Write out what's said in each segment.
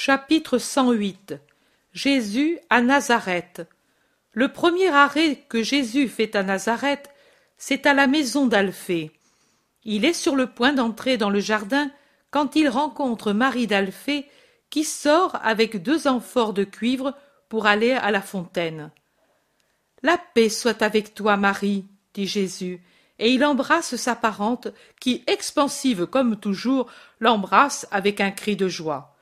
Chapitre 108 Jésus à Nazareth Le premier arrêt que Jésus fait à Nazareth, c'est à la maison d'Alphée. Il est sur le point d'entrer dans le jardin quand il rencontre Marie d'Alphée qui sort avec deux amphores de cuivre pour aller à la fontaine. La paix soit avec toi, Marie, dit Jésus, et il embrasse sa parente, qui, expansive comme toujours, l'embrasse avec un cri de joie.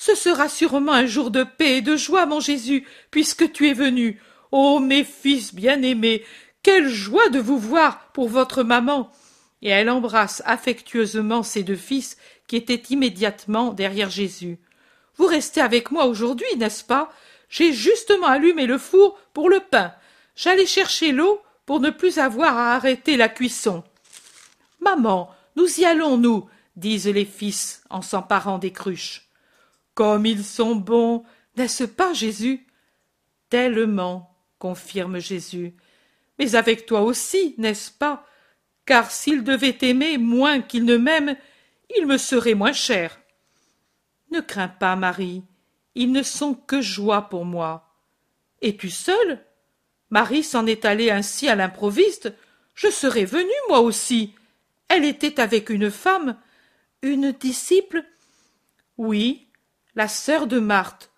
Ce sera sûrement un jour de paix et de joie, mon Jésus, puisque tu es venu. Ô mes fils bien-aimés, quelle joie de vous voir pour votre maman. Et elle embrasse affectueusement ses deux fils qui étaient immédiatement derrière Jésus. Vous restez avec moi aujourd'hui, n'est-ce pas? J'ai justement allumé le four pour le pain. J'allais chercher l'eau pour ne plus avoir à arrêter la cuisson. Maman, nous y allons, nous, disent les fils en s'emparant des cruches. Comme ils sont bons, n'est-ce pas, Jésus? Tellement, confirme Jésus. Mais avec toi aussi, n'est-ce pas? Car s'il devait t'aimer moins qu'il ne m'aime, il me serait moins cher. Ne crains pas, Marie, ils ne sont que joie pour moi. Es-tu seule? Marie s'en est allée ainsi à l'improviste. Je serais venue, moi aussi. Elle était avec une femme, une disciple. Oui, la sœur de Marthe.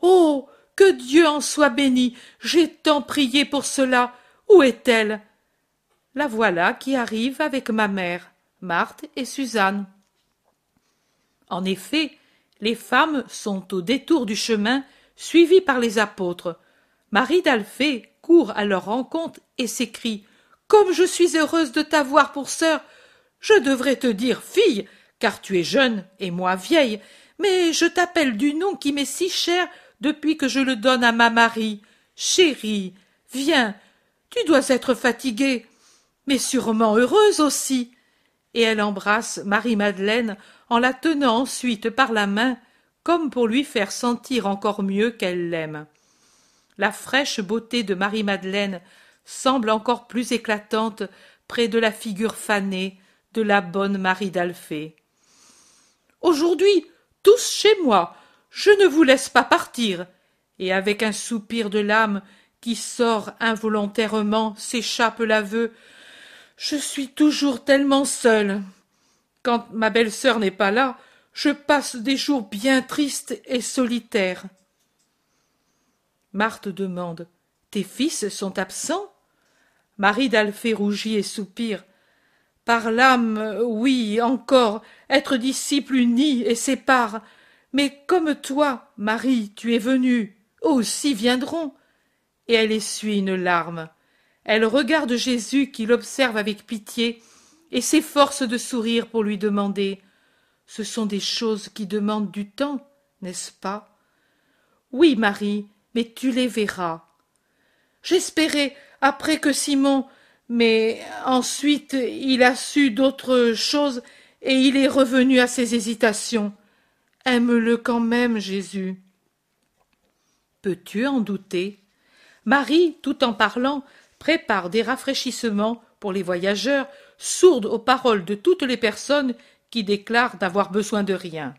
Oh. Que Dieu en soit béni. J'ai tant prié pour cela. Où est-elle? La voilà qui arrive avec ma mère, Marthe et Suzanne. En effet, les femmes sont au détour du chemin, suivies par les apôtres. Marie d'Alphée court à leur rencontre et s'écrie Comme je suis heureuse de t'avoir pour sœur Je devrais te dire fille, car tu es jeune et moi vieille, mais je t'appelle du nom qui m'est si cher depuis que je le donne à ma Marie. Chérie, viens, tu dois être fatiguée, mais sûrement heureuse aussi. Et elle embrasse Marie-Madeleine en la tenant ensuite par la main, comme pour lui faire sentir encore mieux qu'elle l'aime la fraîche beauté de Marie-Madeleine semble encore plus éclatante près de la figure fanée de la bonne Marie d'Alphée. Aujourd'hui, tous chez moi, je ne vous laisse pas partir. Et avec un soupir de l'âme qui sort involontairement, s'échappe l'aveu. Je suis toujours tellement seule. Quand ma belle-sœur n'est pas là, je passe des jours bien tristes et solitaires. Marthe demande Tes fils sont absents? Marie d'Alphée rougit et soupire. Par l'âme, oui, encore, être disciple unit et sépare. Mais comme toi, Marie, tu es venue, aussi viendront. Et elle essuie une larme. Elle regarde Jésus qui l'observe avec pitié et s'efforce de sourire pour lui demander Ce sont des choses qui demandent du temps, n'est-ce pas? Oui, Marie, mais tu les verras. J'espérais, après que Simon, mais ensuite il a su d'autres choses et il est revenu à ses hésitations. Aime-le quand même, Jésus. Peux-tu en douter? Marie, tout en parlant, prépare des rafraîchissements pour les voyageurs, sourde aux paroles de toutes les personnes qui déclarent n'avoir besoin de rien.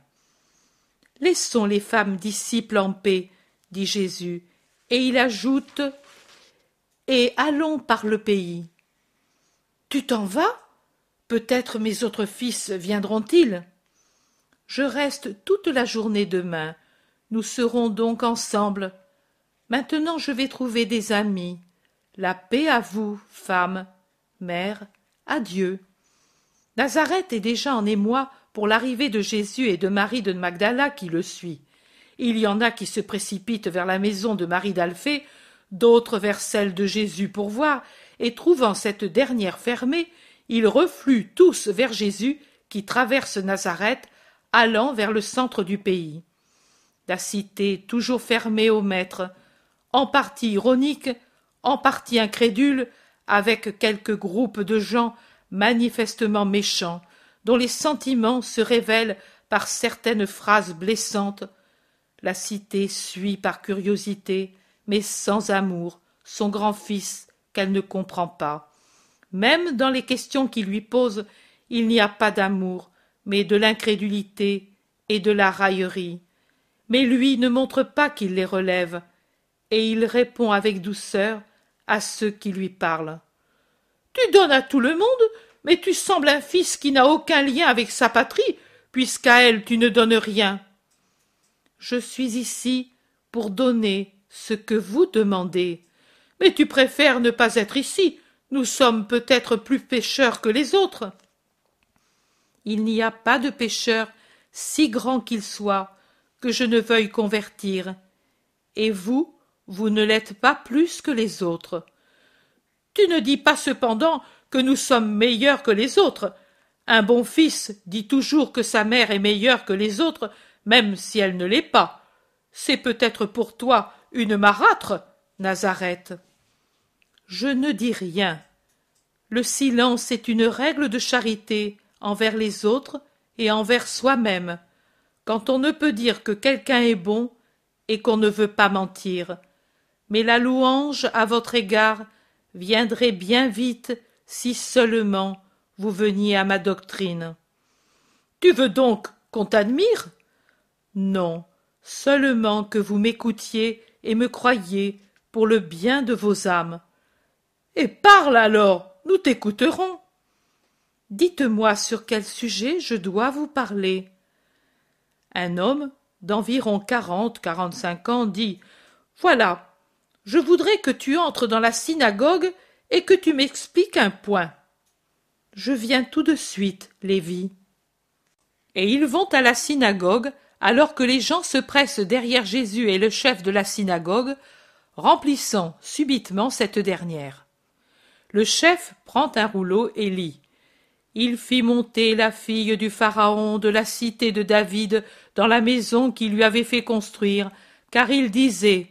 Laissons les femmes disciples en paix, dit Jésus, et il ajoute Et allons par le pays. Tu t'en vas? Peut-être mes autres fils viendront-ils? Je reste toute la journée demain. Nous serons donc ensemble. Maintenant je vais trouver des amis. La paix à vous, femme, mère, adieu. Nazareth est déjà en émoi pour l'arrivée de Jésus et de Marie de Magdala qui le suit. Il y en a qui se précipitent vers la maison de Marie d'Alphée, d'autres vers celle de Jésus pour voir, et trouvant cette dernière fermée, ils refluent tous vers Jésus qui traverse Nazareth, allant vers le centre du pays. La cité toujours fermée au maître, en partie ironique, en partie incrédule, avec quelques groupes de gens manifestement méchants, dont les sentiments se révèlent par certaines phrases blessantes, la cité suit par curiosité, mais sans amour, son grand-fils qu'elle ne comprend pas. Même dans les questions qu'il lui pose, il n'y a pas d'amour, mais de l'incrédulité et de la raillerie. mais lui ne montre pas qu'il les relève, et il répond avec douceur à ceux qui lui parlent. Tu donnes à tout le monde, mais tu sembles un fils qui n'a aucun lien avec sa patrie, puisqu'à elle tu ne donnes rien. Je suis ici pour donner ce que vous demandez. Mais tu préfères ne pas être ici. Nous sommes peut-être plus pécheurs que les autres. Il n'y a pas de pécheur, si grand qu'il soit, que je ne veuille convertir. Et vous, vous ne l'êtes pas plus que les autres. Tu ne dis pas cependant que nous sommes meilleurs que les autres. Un bon fils dit toujours que sa mère est meilleure que les autres, même si elle ne l'est pas. C'est peut-être pour toi une marâtre, Nazareth. Je ne dis rien. Le silence est une règle de charité envers les autres et envers soi-même, quand on ne peut dire que quelqu'un est bon et qu'on ne veut pas mentir. Mais la louange à votre égard viendrait bien vite si seulement vous veniez à ma doctrine. Tu veux donc qu'on t'admire? Non, seulement que vous m'écoutiez et me croyiez pour le bien de vos âmes. Et parle alors, nous t'écouterons. Dites-moi sur quel sujet je dois vous parler. Un homme d'environ quarante quarante-cinq ans dit Voilà, je voudrais que tu entres dans la synagogue et que tu m'expliques un point. Je viens tout de suite, Lévi. Et ils vont à la synagogue alors que les gens se pressent derrière Jésus et le chef de la synagogue, remplissant subitement cette dernière. Le chef prend un rouleau et lit. Il fit monter la fille du Pharaon de la cité de David dans la maison qu'il lui avait fait construire, car il disait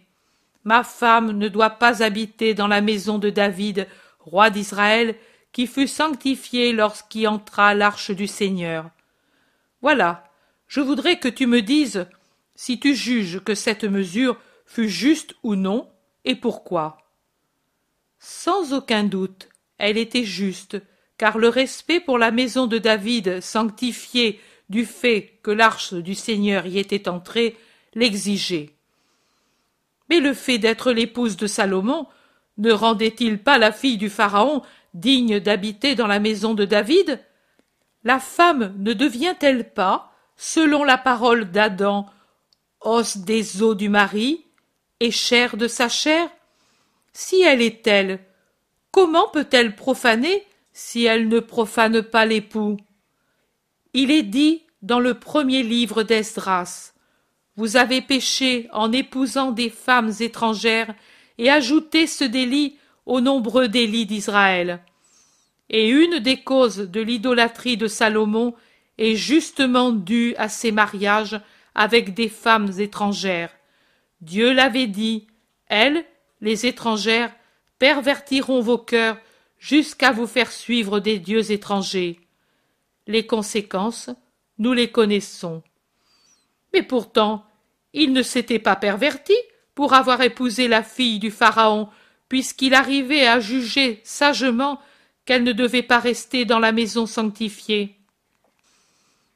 Ma femme ne doit pas habiter dans la maison de David, roi d'Israël, qui fut sanctifié lorsqu'y entra l'arche du Seigneur. Voilà, je voudrais que tu me dises si tu juges que cette mesure fut juste ou non, et pourquoi. Sans aucun doute, elle était juste, car le respect pour la maison de David, sanctifié du fait que l'arche du Seigneur y était entrée, l'exigeait. Mais le fait d'être l'épouse de Salomon ne rendait-il pas la fille du Pharaon digne d'habiter dans la maison de David? La femme ne devient-elle pas, selon la parole d'Adam, os des os du mari et chair de sa chair? Si elle est telle, comment peut-elle profaner si elle ne profane pas l'époux? Il est dit dans le premier livre d'Esdras Vous avez péché en épousant des femmes étrangères et ajouté ce délit aux nombreux délits d'Israël. Et une des causes de l'idolâtrie de Salomon est justement dû à ses mariages avec des femmes étrangères. Dieu l'avait dit, elles, les étrangères, pervertiront vos cœurs jusqu'à vous faire suivre des dieux étrangers. Les conséquences, nous les connaissons. Mais pourtant, il ne s'était pas perverti pour avoir épousé la fille du Pharaon, puisqu'il arrivait à juger sagement qu'elle ne devait pas rester dans la maison sanctifiée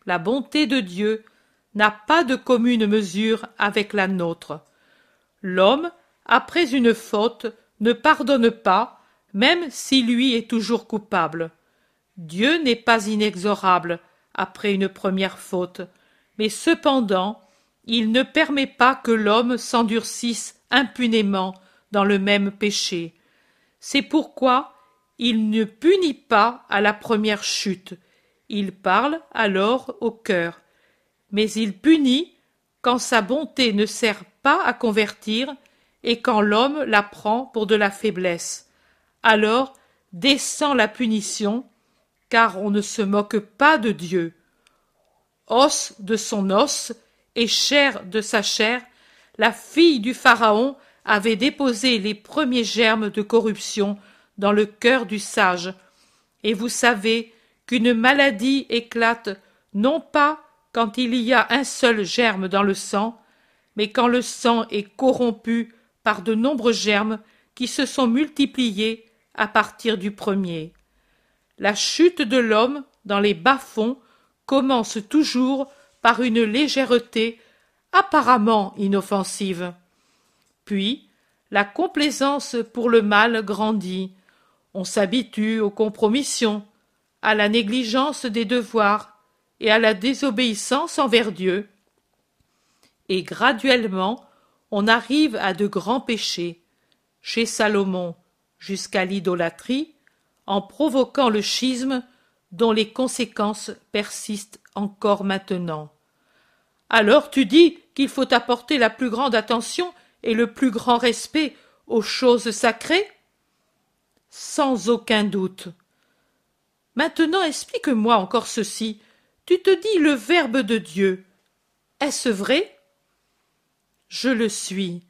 la bonté de Dieu n'a pas de commune mesure avec la nôtre. L'homme, après une faute, ne pardonne pas, même si lui est toujours coupable. Dieu n'est pas inexorable après une première faute, mais cependant il ne permet pas que l'homme s'endurcisse impunément dans le même péché. C'est pourquoi il ne punit pas à la première chute, il parle alors au cœur, mais il punit quand sa bonté ne sert pas à convertir et quand l'homme la prend pour de la faiblesse. Alors descend la punition, car on ne se moque pas de Dieu. Os de son os et chair de sa chair, la fille du Pharaon avait déposé les premiers germes de corruption dans le cœur du sage. Et vous savez qu'une maladie éclate non pas quand il y a un seul germe dans le sang, mais quand le sang est corrompu par de nombreux germes qui se sont multipliés à partir du premier. La chute de l'homme dans les bas-fonds commence toujours par une légèreté apparemment inoffensive. Puis, la complaisance pour le mal grandit. On s'habitue aux compromissions, à la négligence des devoirs et à la désobéissance envers Dieu. Et graduellement, on arrive à de grands péchés, chez Salomon jusqu'à l'idolâtrie, en provoquant le schisme dont les conséquences persistent encore maintenant. Alors tu dis qu'il faut apporter la plus grande attention et le plus grand respect aux choses sacrées? Sans aucun doute. Maintenant explique-moi encore ceci. Tu te dis le Verbe de Dieu. Est-ce vrai? Je le suis.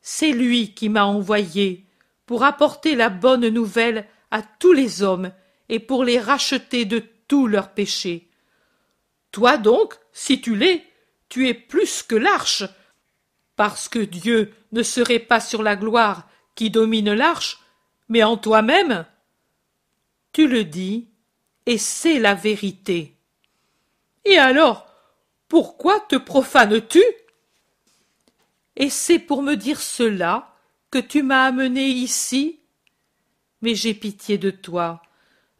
C'est lui qui m'a envoyé pour apporter la bonne nouvelle à tous les hommes et pour les racheter de tous leurs péchés. Toi donc, si tu l'es, tu es plus que l'arche, parce que Dieu ne serait pas sur la gloire qui domine l'arche, mais en toi-même. Tu le dis, et c'est la vérité. Et alors, pourquoi te profanes-tu Et c'est pour me dire cela que tu m'as amené ici Mais j'ai pitié de toi,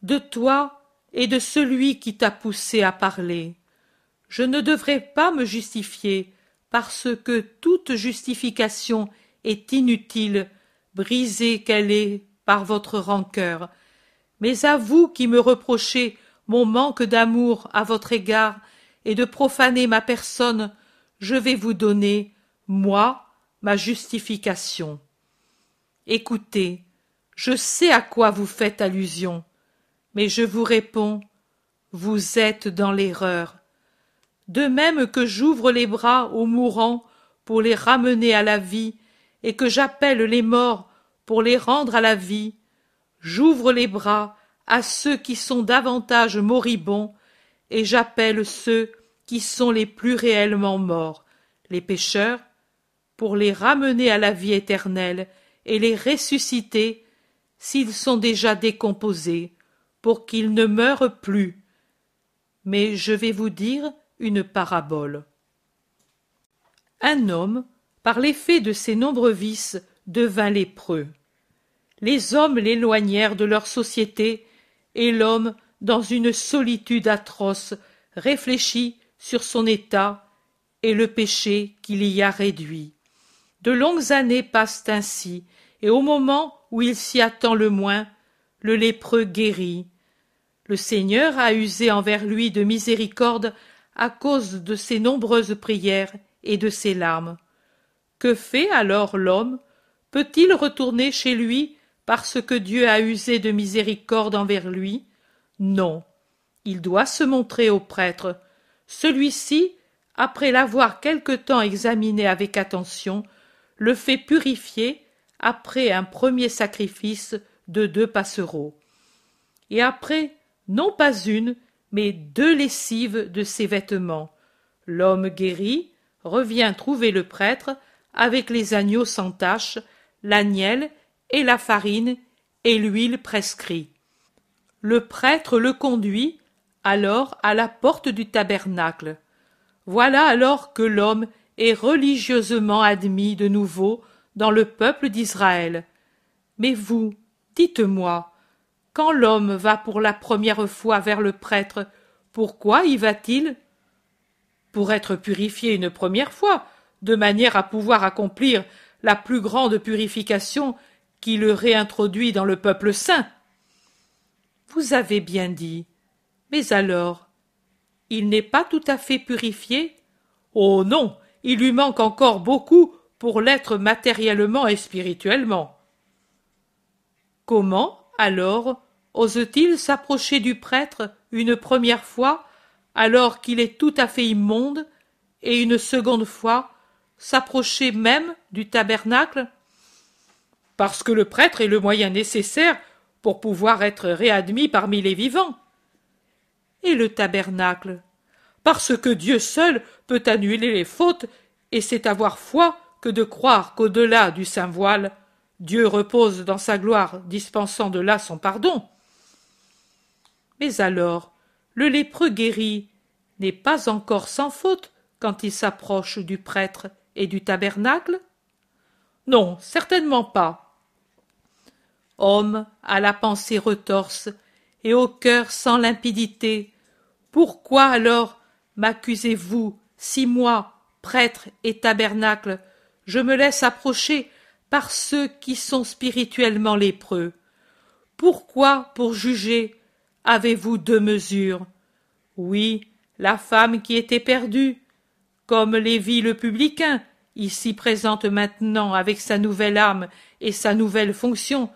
de toi et de celui qui t'a poussé à parler. Je ne devrais pas me justifier, parce que toute justification est inutile, brisée qu'elle est par votre rancœur. Mais à vous qui me reprochez mon manque d'amour à votre égard et de profaner ma personne, je vais vous donner, moi, ma justification. Écoutez, je sais à quoi vous faites allusion mais je vous réponds vous êtes dans l'erreur de même que j'ouvre les bras aux mourants pour les ramener à la vie et que j'appelle les morts pour les rendre à la vie j'ouvre les bras à ceux qui sont davantage moribonds et j'appelle ceux qui sont les plus réellement morts les pécheurs pour les ramener à la vie éternelle et les ressusciter s'ils sont déjà décomposés pour qu'ils ne meurent plus. Mais je vais vous dire une parabole. Un homme, par l'effet de ses nombreux vices, devint lépreux. Les hommes l'éloignèrent de leur société, et l'homme, dans une solitude atroce, réfléchit sur son état et le péché qu'il y a réduit. De longues années passent ainsi, et au moment où il s'y attend le moins, le lépreux guérit, le Seigneur a usé envers lui de miséricorde à cause de ses nombreuses prières et de ses larmes. Que fait alors l'homme? Peut-il retourner chez lui parce que Dieu a usé de miséricorde envers lui? Non. Il doit se montrer au prêtre. Celui-ci, après l'avoir quelque temps examiné avec attention, le fait purifier après un premier sacrifice de deux passereaux. Et après non pas une, mais deux lessives de ses vêtements. L'homme guéri revient trouver le prêtre avec les agneaux sans tache, l'agnelle et la farine et l'huile prescrit. Le prêtre le conduit alors à la porte du tabernacle. Voilà alors que l'homme est religieusement admis de nouveau dans le peuple d'Israël. Mais vous, dites-moi, quand l'homme va pour la première fois vers le prêtre, pourquoi y va-t-il? Pour être purifié une première fois, de manière à pouvoir accomplir la plus grande purification qui le réintroduit dans le peuple saint. Vous avez bien dit. Mais alors, il n'est pas tout à fait purifié? Oh non, il lui manque encore beaucoup pour l'être matériellement et spirituellement. Comment, alors, ose-t-il s'approcher du prêtre une première fois alors qu'il est tout à fait immonde et une seconde fois s'approcher même du tabernacle? Parce que le prêtre est le moyen nécessaire pour pouvoir être réadmis parmi les vivants. Et le tabernacle? Parce que Dieu seul peut annuler les fautes, et c'est avoir foi que de croire qu'au-delà du saint voile, Dieu repose dans sa gloire, dispensant de là son pardon. Mais alors, le lépreux guéri n'est pas encore sans faute quand il s'approche du prêtre et du tabernacle? Non, certainement pas. Homme à la pensée retorse et au cœur sans limpidité, pourquoi alors m'accusez-vous si moi, prêtre et tabernacle, je me laisse approcher par ceux qui sont spirituellement lépreux. Pourquoi, pour juger, avez-vous deux mesures? Oui, la femme qui était perdue, comme Lévi le publicain, ici présente maintenant avec sa nouvelle âme et sa nouvelle fonction,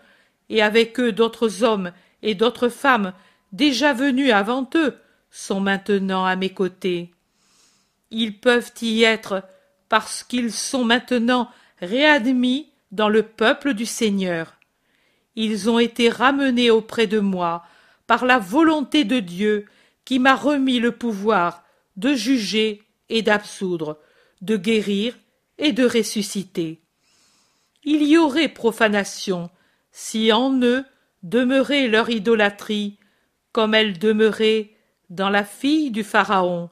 et avec eux d'autres hommes et d'autres femmes déjà venus avant eux, sont maintenant à mes côtés. Ils peuvent y être parce qu'ils sont maintenant réadmis dans le peuple du Seigneur. Ils ont été ramenés auprès de moi par la volonté de Dieu qui m'a remis le pouvoir de juger et d'absoudre, de guérir et de ressusciter. Il y aurait profanation si en eux demeurait leur idolâtrie, comme elle demeurait dans la fille du Pharaon.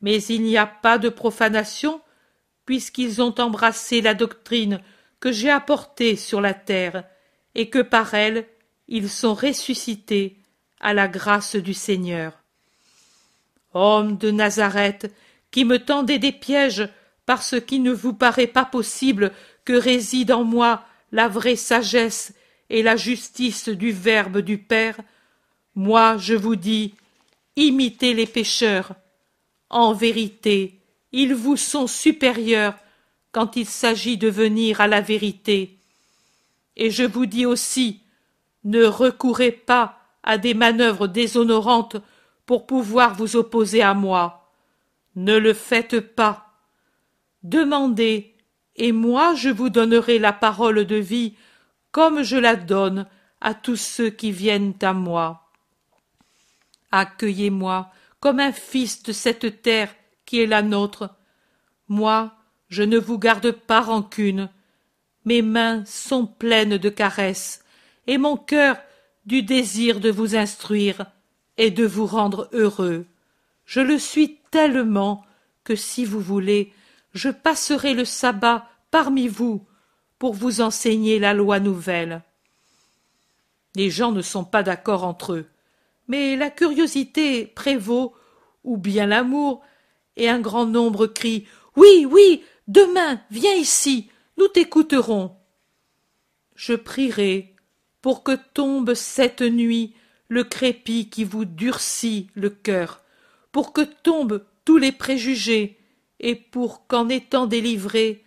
Mais il n'y a pas de profanation, puisqu'ils ont embrassé la doctrine que j'ai apportée sur la terre, et que par elle ils sont ressuscités à la grâce du Seigneur. Homme de Nazareth, qui me tendez des pièges parce qu'il ne vous paraît pas possible que réside en moi la vraie sagesse et la justice du Verbe du Père, moi je vous dis, imitez les pécheurs. En vérité, ils vous sont supérieurs quand il s'agit de venir à la vérité. Et je vous dis aussi, ne recourez pas à des manœuvres déshonorantes pour pouvoir vous opposer à moi. Ne le faites pas. Demandez, et moi je vous donnerai la parole de vie, comme je la donne à tous ceux qui viennent à moi. Accueillez-moi comme un fils de cette terre qui est la nôtre. Moi, je ne vous garde pas rancune. Mes mains sont pleines de caresses, et mon cœur du désir de vous instruire et de vous rendre heureux. Je le suis tellement que si vous voulez, je passerai le sabbat parmi vous pour vous enseigner la loi nouvelle. Les gens ne sont pas d'accord entre eux, mais la curiosité prévaut, ou bien l'amour, et un grand nombre crie Oui, oui, demain, viens ici, nous t'écouterons. Je prierai pour que tombe cette nuit le crépi qui vous durcit le cœur, pour que tombent tous les préjugés, et pour qu'en étant délivrés,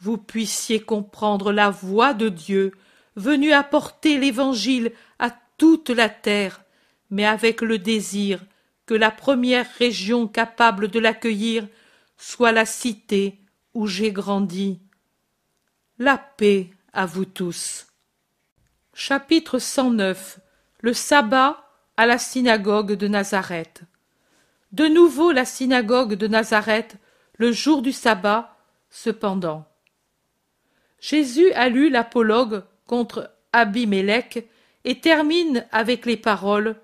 vous puissiez comprendre la voix de Dieu, venu apporter l'Évangile à toute la terre, mais avec le désir que la première région capable de l'accueillir soit la cité où j'ai grandi. La paix à vous tous. Chapitre 109 Le sabbat à la synagogue de Nazareth de nouveau la synagogue de Nazareth le jour du sabbat, cependant. Jésus a lu l'apologue contre Abimélec et termine avec les paroles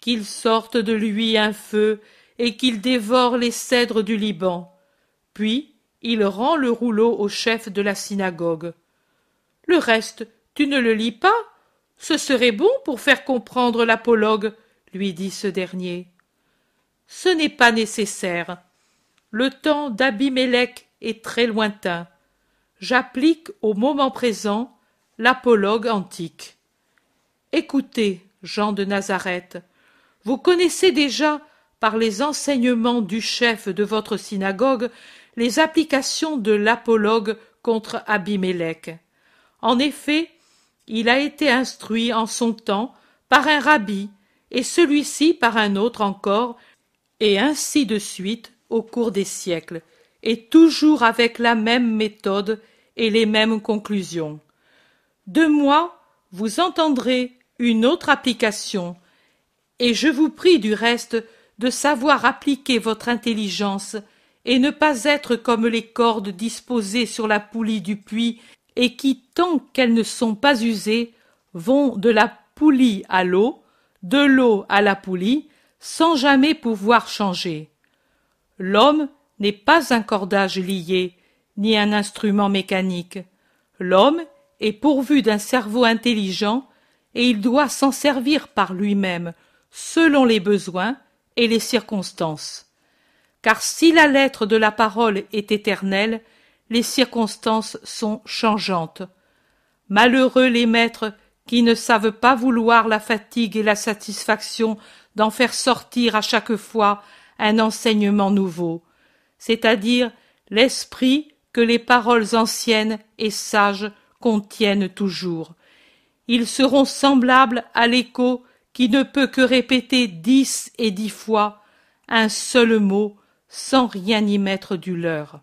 qu'il sorte de lui un feu et qu'il dévore les cèdres du Liban. Puis il rend le rouleau au chef de la synagogue. Le reste, tu ne le lis pas? Ce serait bon pour faire comprendre l'apologue, lui dit ce dernier ce n'est pas nécessaire. Le temps d'Abimélec est très lointain. J'applique au moment présent l'apologue antique. Écoutez, Jean de Nazareth, vous connaissez déjà, par les enseignements du chef de votre synagogue, les applications de l'apologue contre Abimélec. En effet, il a été instruit en son temps par un rabbi, et celui-ci par un autre encore, et ainsi de suite au cours des siècles, et toujours avec la même méthode et les mêmes conclusions. De moi, vous entendrez une autre application, et je vous prie du reste de savoir appliquer votre intelligence et ne pas être comme les cordes disposées sur la poulie du puits et qui, tant qu'elles ne sont pas usées, vont de la poulie à l'eau, de l'eau à la poulie, sans jamais pouvoir changer. L'homme n'est pas un cordage lié, ni un instrument mécanique. L'homme est pourvu d'un cerveau intelligent et il doit s'en servir par lui-même, selon les besoins et les circonstances. Car si la lettre de la parole est éternelle, les circonstances sont changeantes. Malheureux les maîtres qui ne savent pas vouloir la fatigue et la satisfaction d'en faire sortir à chaque fois un enseignement nouveau, c'est-à-dire l'esprit que les paroles anciennes et sages contiennent toujours. Ils seront semblables à l'écho qui ne peut que répéter dix et dix fois un seul mot sans rien y mettre du leur.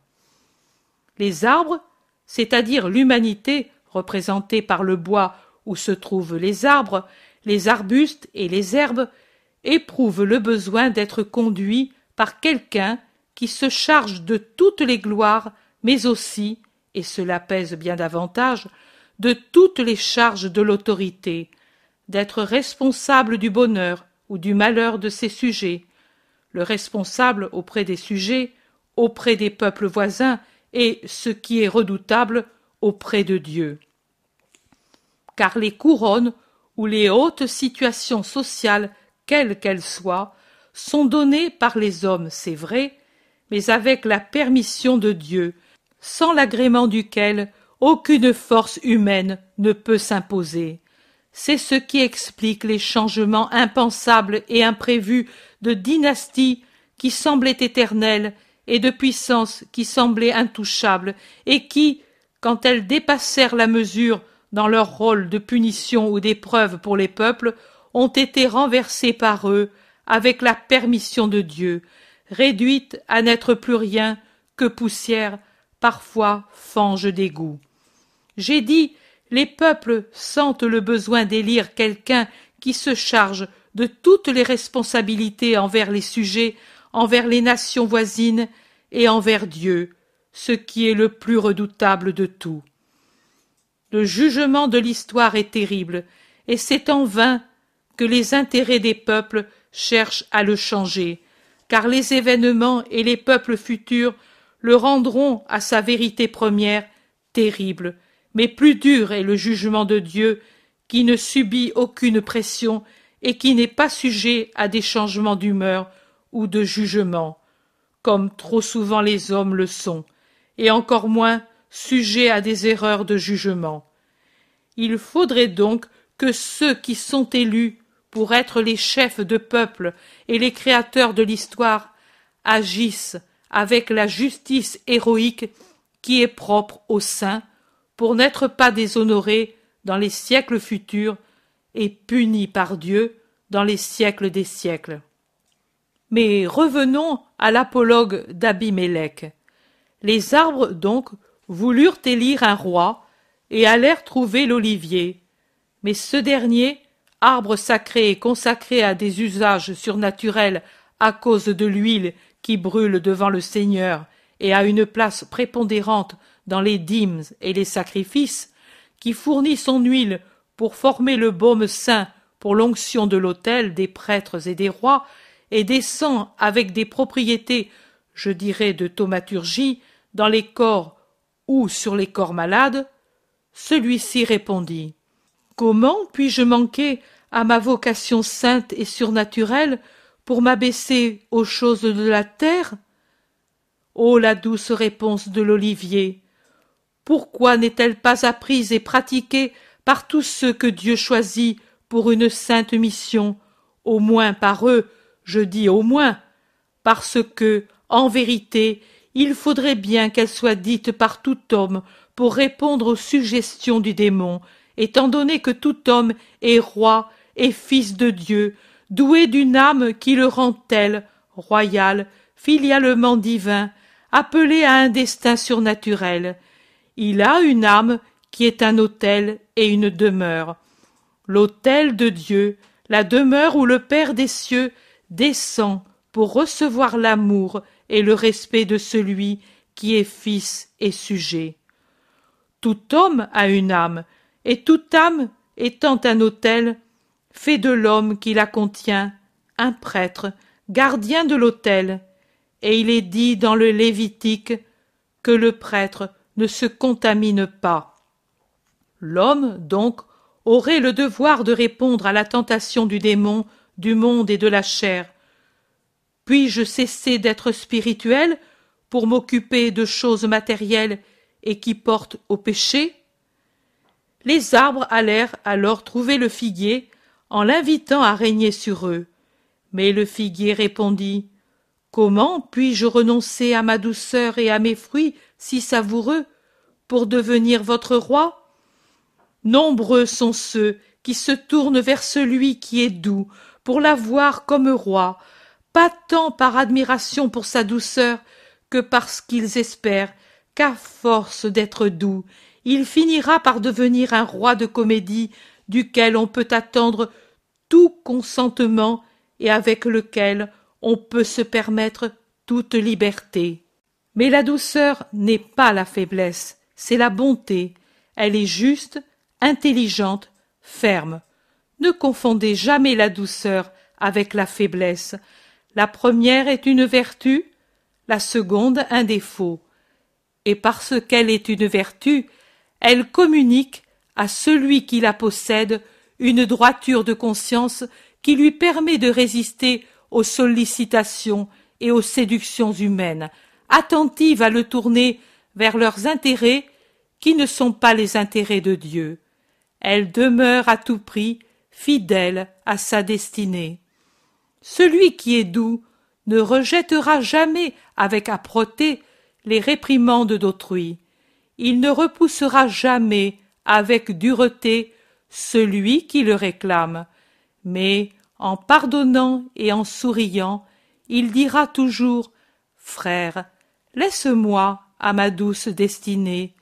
Les arbres, c'est-à-dire l'humanité représentée par le bois où se trouvent les arbres, les arbustes et les herbes, éprouvent le besoin d'être conduits par quelqu'un qui se charge de toutes les gloires, mais aussi, et cela pèse bien davantage, de toutes les charges de l'autorité, d'être responsable du bonheur ou du malheur de ses sujets, le responsable auprès des sujets, auprès des peuples voisins, et, ce qui est redoutable, auprès de Dieu. Car les couronnes ou les hautes situations sociales, quelles qu'elles soient, sont données par les hommes, c'est vrai, mais avec la permission de Dieu, sans l'agrément duquel aucune force humaine ne peut s'imposer. C'est ce qui explique les changements impensables et imprévus de dynasties qui semblaient éternelles et de puissances qui semblaient intouchables et qui, quand elles dépassèrent la mesure dans leur rôle de punition ou d'épreuve pour les peuples, ont été renversées par eux avec la permission de Dieu, réduites à n'être plus rien que poussière, parfois fange d'égout. J'ai dit les peuples sentent le besoin d'élire quelqu'un qui se charge de toutes les responsabilités envers les sujets, envers les nations voisines et envers Dieu, ce qui est le plus redoutable de tout. Le jugement de l'histoire est terrible, et c'est en vain que les intérêts des peuples cherchent à le changer, car les événements et les peuples futurs le rendront à sa vérité première terrible, mais plus dur est le jugement de Dieu qui ne subit aucune pression et qui n'est pas sujet à des changements d'humeur ou de jugement, comme trop souvent les hommes le sont, et encore moins sujets à des erreurs de jugement. Il faudrait donc que ceux qui sont élus pour être les chefs de peuple et les créateurs de l'histoire agissent avec la justice héroïque qui est propre aux saints pour n'être pas déshonorés dans les siècles futurs et puni par Dieu dans les siècles des siècles. Mais revenons à l'apologue d'Abimélec. Les arbres donc voulurent élire un roi et allèrent trouver l'olivier. Mais ce dernier, arbre sacré et consacré à des usages surnaturels à cause de l'huile qui brûle devant le Seigneur et a une place prépondérante dans les dîmes et les sacrifices, qui fournit son huile pour former le baume saint pour l'onction de l'autel des prêtres et des rois, et descend avec des propriétés, je dirais, de thaumaturgie, dans les corps ou sur les corps malades, celui-ci répondit. Comment puis-je manquer à ma vocation sainte et surnaturelle pour m'abaisser aux choses de la terre? Ô la douce réponse de l'olivier. Pourquoi n'est-elle pas apprise et pratiquée par tous ceux que Dieu choisit pour une sainte mission, au moins par eux, je dis au moins, parce que, en vérité, il faudrait bien qu'elle soit dite par tout homme pour répondre aux suggestions du démon, étant donné que tout homme est roi et fils de Dieu, doué d'une âme qui le rend tel, royal, filialement divin, appelé à un destin surnaturel. Il a une âme qui est un autel et une demeure l'autel de Dieu, la demeure où le Père des cieux descend pour recevoir l'amour et le respect de celui qui est fils et sujet. Tout homme a une âme, et toute âme étant un autel, fait de l'homme qui la contient un prêtre, gardien de l'autel, et il est dit dans le Lévitique que le prêtre ne se contamine pas. L'homme, donc, aurait le devoir de répondre à la tentation du démon, du monde et de la chair. Puis-je cesser d'être spirituel pour m'occuper de choses matérielles et qui portent au péché? Les arbres allèrent alors trouver le figuier en l'invitant à régner sur eux. Mais le figuier répondit Comment puis-je renoncer à ma douceur et à mes fruits si savoureux pour devenir votre roi? Nombreux sont ceux qui se tournent vers celui qui est doux pour l'avoir comme roi, pas tant par admiration pour sa douceur que parce qu'ils espèrent qu'à force d'être doux, il finira par devenir un roi de comédie duquel on peut attendre tout consentement et avec lequel on peut se permettre toute liberté. Mais la douceur n'est pas la faiblesse, c'est la bonté. Elle est juste, intelligente, ferme. Ne confondez jamais la douceur avec la faiblesse. La première est une vertu, la seconde un défaut. Et parce qu'elle est une vertu, elle communique à celui qui la possède une droiture de conscience qui lui permet de résister aux sollicitations et aux séductions humaines, attentive à le tourner vers leurs intérêts qui ne sont pas les intérêts de Dieu. Elle demeure à tout prix fidèle à sa destinée. Celui qui est doux ne rejettera jamais avec âpreté les réprimandes d'autrui. Il ne repoussera jamais avec dureté celui qui le réclame, mais en pardonnant et en souriant, il dira toujours Frère, laisse-moi à ma douce destinée.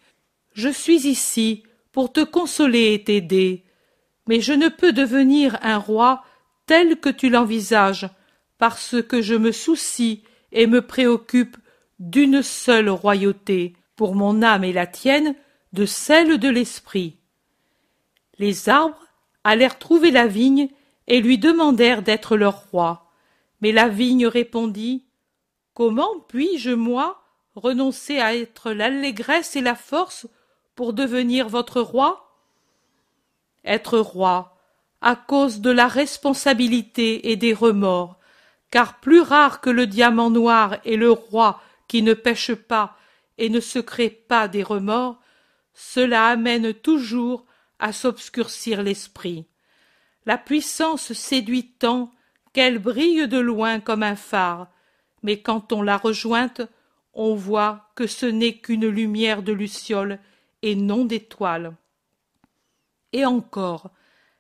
Je suis ici pour te consoler et t'aider, mais je ne peux devenir un roi tel que tu l'envisages, parce que je me soucie et me préoccupe d'une seule royauté, pour mon âme et la tienne, de celle de l'esprit. Les arbres allèrent trouver la vigne et lui demandèrent d'être leur roi. Mais la vigne répondit Comment puis-je, moi, renoncer à être l'allégresse et la force pour devenir votre roi? Être roi, à cause de la responsabilité et des remords, car plus rare que le diamant noir est le roi qui ne pêche pas et ne se crée pas des remords, cela amène toujours à s'obscurcir l'esprit. La puissance séduit tant qu'elle brille de loin comme un phare, mais quand on l'a rejointe, on voit que ce n'est qu'une lumière de luciole et non d'étoile. Et encore,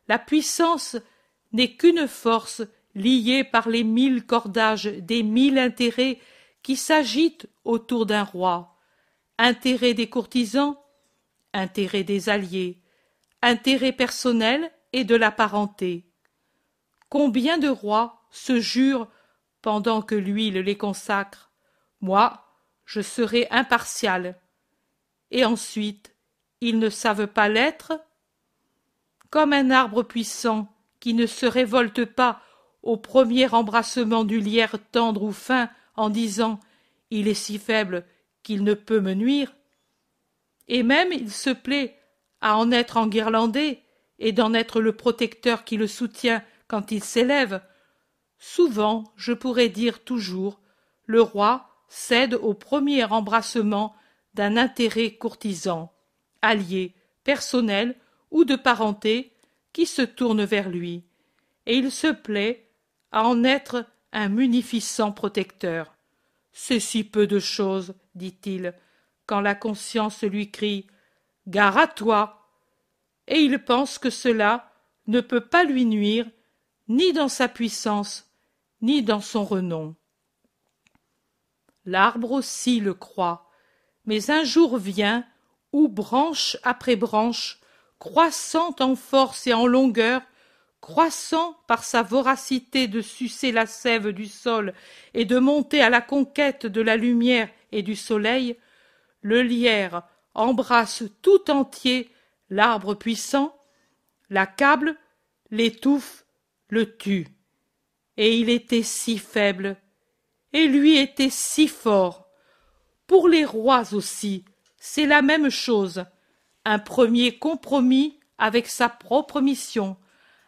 la puissance n'est qu'une force liée par les mille cordages des mille intérêts qui s'agitent autour d'un roi. Intérêt des courtisans, intérêt des alliés, intérêt personnel et de la parenté. Combien de rois se jurent pendant que l'huile les consacre? Moi, je serai impartial. Et ensuite, ils ne savent pas l'être Comme un arbre puissant qui ne se révolte pas au premier embrassement du lierre tendre ou fin en disant Il est si faible qu'il ne peut me nuire. Et même il se plaît à en être enguirlandé et d'en être le protecteur qui le soutient quand il s'élève. Souvent, je pourrais dire toujours, le roi cède au premier embrassement d'un intérêt courtisan, allié, personnel ou de parenté, qui se tourne vers lui, et il se plaît à en être un munificent protecteur. C'est si peu de chose, dit-il, quand la conscience lui crie Gare à toi. Et il pense que cela ne peut pas lui nuire, ni dans sa puissance, ni dans son renom. L'arbre aussi le croit, mais un jour vient où, branche après branche, croissant en force et en longueur, croissant par sa voracité de sucer la sève du sol et de monter à la conquête de la lumière et du soleil, le lierre embrasse tout entier l'arbre puissant, l'accable, l'étouffe, le tue. Et il était si faible, et lui était si fort. Pour les rois aussi, c'est la même chose. Un premier compromis avec sa propre mission,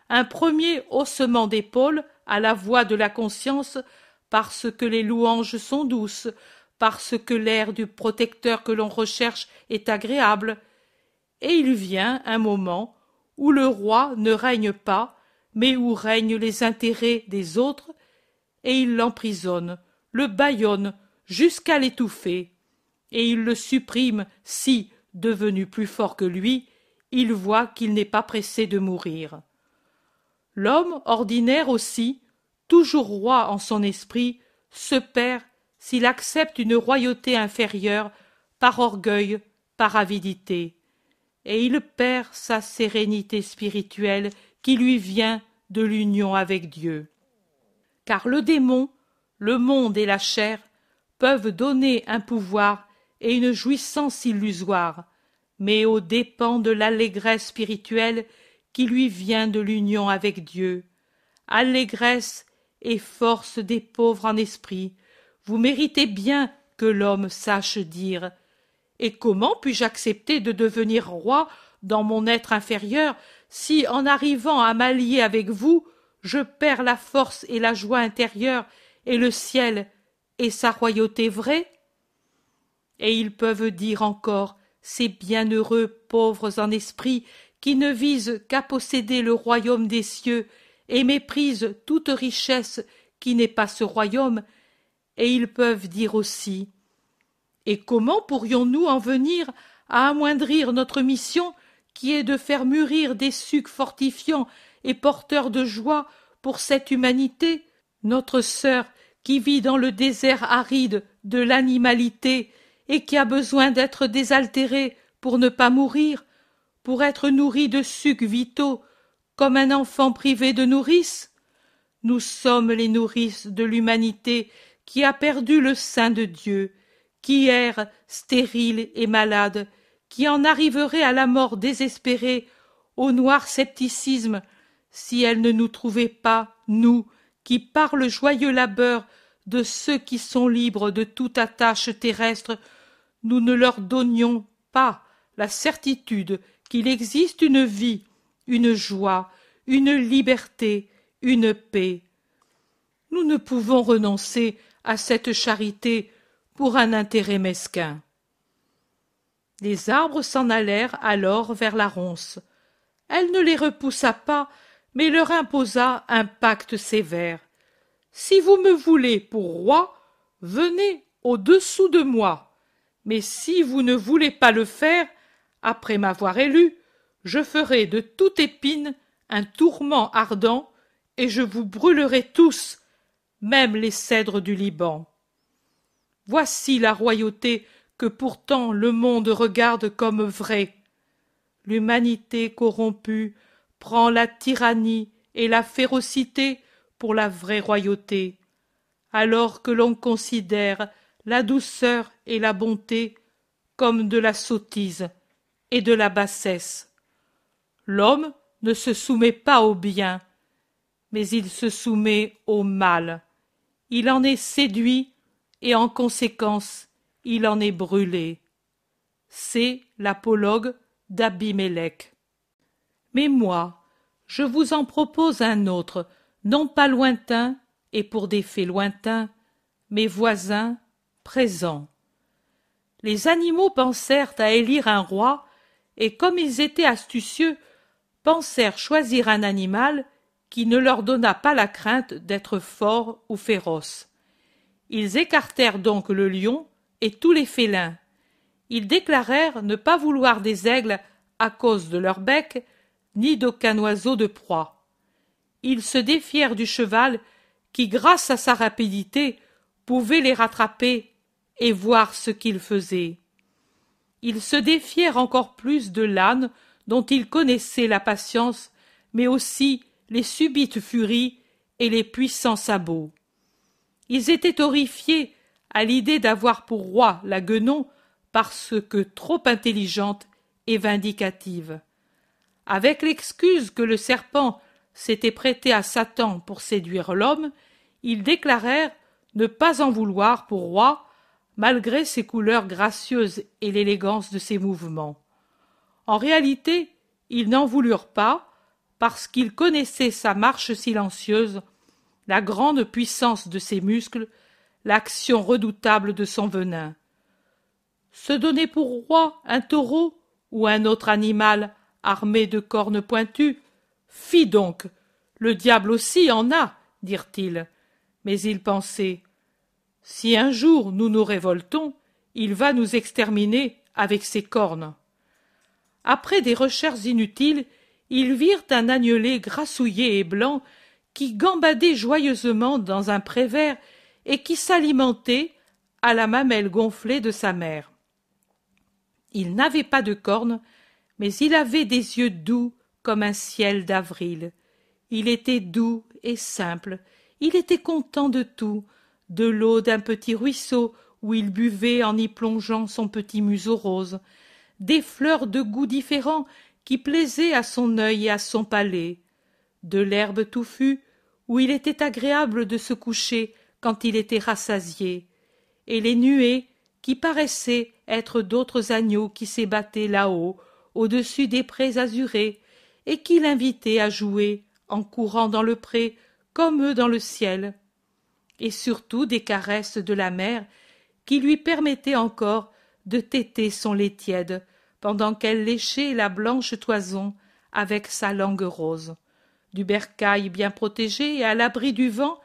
un premier haussement d'épaule à la voix de la conscience parce que les louanges sont douces, parce que l'air du protecteur que l'on recherche est agréable, et il vient un moment où le roi ne règne pas, mais où règnent les intérêts des autres, et il l'emprisonne, le bâillonne jusqu'à l'étouffer, et il le supprime si, devenu plus fort que lui, il voit qu'il n'est pas pressé de mourir. L'homme ordinaire aussi, toujours roi en son esprit, se perd s'il accepte une royauté inférieure par orgueil, par avidité, et il perd sa sérénité spirituelle qui lui vient de l'union avec Dieu. Car le démon, le monde et la chair peuvent donner un pouvoir et une jouissance illusoire, mais aux dépens de l'allégresse spirituelle qui lui vient de l'union avec Dieu, allégresse et force des pauvres en esprit, vous méritez bien que l'homme sache dire. Et comment puis-je accepter de devenir roi dans mon être inférieur si, en arrivant à m'allier avec vous, je perds la force et la joie intérieure et le ciel et sa royauté vraie? Et ils peuvent dire encore ces bienheureux pauvres en esprit qui ne visent qu'à posséder le royaume des cieux et méprisent toute richesse qui n'est pas ce royaume. Et ils peuvent dire aussi Et comment pourrions-nous en venir à amoindrir notre mission qui est de faire mûrir des sucs fortifiants et porteurs de joie pour cette humanité, notre sœur qui vit dans le désert aride de l'animalité et qui a besoin d'être désaltérée pour ne pas mourir, pour être nourrie de sucs vitaux, comme un enfant privé de nourrice? Nous sommes les nourrices de l'humanité qui a perdu le sein de Dieu, qui erre stérile et malade, qui en arriverait à la mort désespérée, au noir scepticisme, si elle ne nous trouvait pas, nous, qui par le joyeux labeur de ceux qui sont libres de toute attache terrestre, nous ne leur donnions pas la certitude qu'il existe une vie, une joie, une liberté, une paix. Nous ne pouvons renoncer à cette charité pour un intérêt mesquin. Les arbres s'en allèrent alors vers la ronce. Elle ne les repoussa pas, mais leur imposa un pacte sévère. Si vous me voulez pour roi, venez au-dessous de moi. Mais si vous ne voulez pas le faire, après m'avoir élu, je ferai de toute épine un tourment ardent, et je vous brûlerai tous, même les cèdres du Liban. Voici la royauté que pourtant le monde regarde comme vraie. L'humanité corrompue prend la tyrannie et la férocité pour la vraie royauté, alors que l'on considère la douceur et la bonté comme de la sottise et de la bassesse. L'homme ne se soumet pas au bien, mais il se soumet au mal il en est séduit et en conséquence il en est brûlé. C'est l'apologue d'Abimélec. Mais moi, je vous en propose un autre, non pas lointain et pour des faits lointains, mais voisins, présents. Les animaux pensèrent à élire un roi, et comme ils étaient astucieux, pensèrent choisir un animal qui ne leur donna pas la crainte d'être forts ou féroces. Ils écartèrent donc le lion et tous les félins. Ils déclarèrent ne pas vouloir des aigles à cause de leur bec, ni d'aucun oiseau de proie. Ils se défièrent du cheval qui, grâce à sa rapidité, pouvait les rattraper et voir ce qu'il faisait. Ils se défièrent encore plus de l'âne dont ils connaissaient la patience, mais aussi les subites furies et les puissants sabots. Ils étaient horrifiés à l'idée d'avoir pour roi la guenon parce que trop intelligente et vindicative. Avec l'excuse que le serpent s'était prêté à Satan pour séduire l'homme, ils déclarèrent ne pas en vouloir pour roi, malgré ses couleurs gracieuses et l'élégance de ses mouvements. En réalité, ils n'en voulurent pas, parce qu'ils connaissaient sa marche silencieuse, la grande puissance de ses muscles, l'action redoutable de son venin. Se donner pour roi un taureau ou un autre animal armé de cornes pointues Fi donc. Le diable aussi en a, dirent-ils. Mais il pensait. Si un jour nous nous révoltons, il va nous exterminer avec ses cornes. Après des recherches inutiles, ils virent un agnelet grassouillé et blanc qui gambadait joyeusement dans un pré vert et qui s'alimentait à la mamelle gonflée de sa mère. Il n'avait pas de cornes, mais il avait des yeux doux comme un ciel d'avril. Il était doux et simple, il était content de tout, de l'eau d'un petit ruisseau où il buvait en y plongeant son petit museau rose, des fleurs de goûts différents qui plaisaient à son œil et à son palais, de l'herbe touffue où il était agréable de se coucher quand il était rassasié, et les nuées qui paraissaient être d'autres agneaux qui s'ébattaient là-haut, au-dessus des prés azurés, et qui l'invitaient à jouer en courant dans le pré comme eux dans le ciel, et surtout des caresses de la mère qui lui permettaient encore de téter son lait tiède pendant qu'elle léchait la blanche toison avec sa langue rose du bercail bien protégé et à l'abri du vent,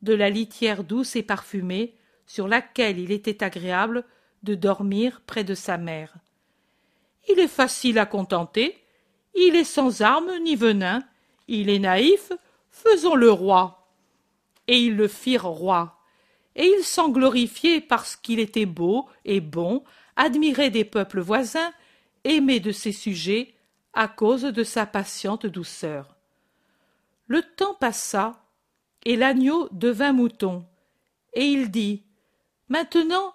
de la litière douce et parfumée, sur laquelle il était agréable de dormir près de sa mère. Il est facile à contenter, il est sans armes ni venin, il est naïf, faisons-le roi. Et ils le firent roi. Et il s'en glorifiait parce qu'il était beau et bon, admiré des peuples voisins, aimé de ses sujets, à cause de sa patiente douceur. Le temps passa, et l'agneau devint mouton, et il dit Maintenant,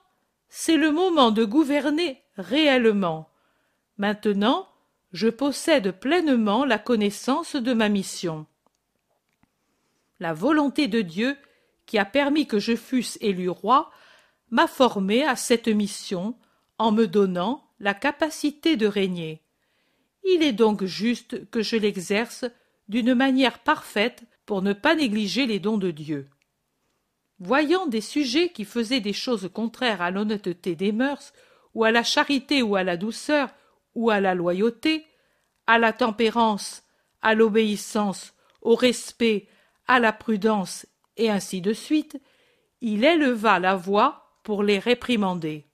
c'est le moment de gouverner réellement. Maintenant, je possède pleinement la connaissance de ma mission. La volonté de Dieu, qui a permis que je fusse élu roi, m'a formé à cette mission en me donnant la capacité de régner. Il est donc juste que je l'exerce d'une manière parfaite pour ne pas négliger les dons de Dieu. Voyant des sujets qui faisaient des choses contraires à l'honnêteté des mœurs, ou à la charité ou à la douceur, ou à la loyauté, à la tempérance, à l'obéissance, au respect, à la prudence, et ainsi de suite, il éleva la voix pour les réprimander.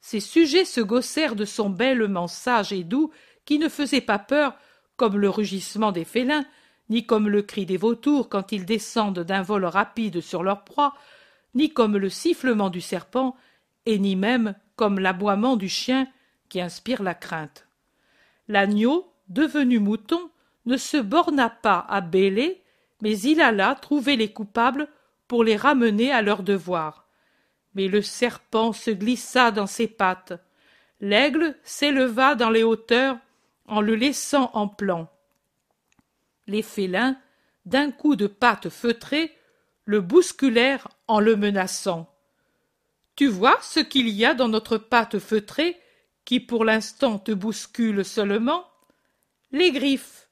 Ces sujets se gossèrent de son bêlement sage et doux qui ne faisait pas peur comme le rugissement des félins, ni comme le cri des vautours quand ils descendent d'un vol rapide sur leur proie, ni comme le sifflement du serpent, et ni même comme l'aboiement du chien qui inspire la crainte. L'agneau, devenu mouton, ne se borna pas à bêler, mais il alla trouver les coupables pour les ramener à leur devoir. Mais le serpent se glissa dans ses pattes. L'aigle s'éleva dans les hauteurs en le laissant en plan. Les félins, d'un coup de patte feutrée, le bousculèrent en le menaçant. Tu vois ce qu'il y a dans notre patte feutrée? Qui pour l'instant te bouscule seulement Les griffes.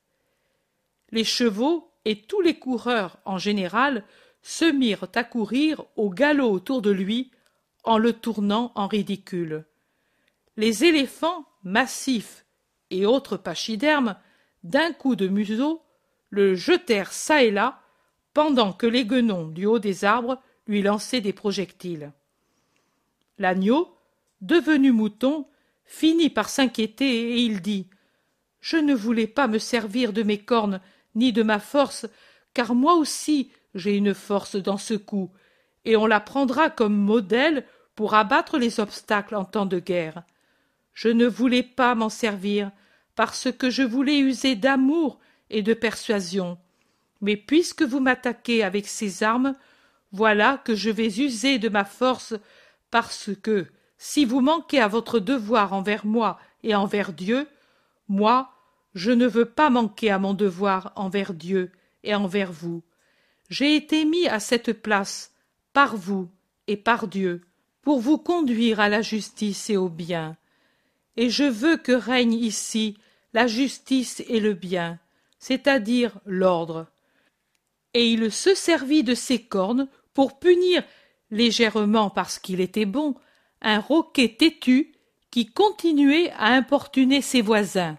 Les chevaux et tous les coureurs en général se mirent à courir au galop autour de lui en le tournant en ridicule. Les éléphants massifs et autres pachydermes, d'un coup de museau, le jetèrent çà et là, pendant que les guenons du haut des arbres lui lançaient des projectiles. L'agneau, devenu mouton, finit par s'inquiéter et il dit Je ne voulais pas me servir de mes cornes ni de ma force, car moi aussi j'ai une force dans ce coup, et on la prendra comme modèle pour abattre les obstacles en temps de guerre. Je ne voulais pas m'en servir, parce que je voulais user d'amour et de persuasion. Mais puisque vous m'attaquez avec ces armes, voilà que je vais user de ma force, parce que, si vous manquez à votre devoir envers moi et envers Dieu, moi, je ne veux pas manquer à mon devoir envers Dieu et envers vous. J'ai été mis à cette place, par vous et par Dieu, pour vous conduire à la justice et au bien. Et je veux que règne ici la justice et le bien, c'est-à-dire l'ordre. Et il se servit de ses cornes pour punir légèrement parce qu'il était bon un roquet têtu qui continuait à importuner ses voisins.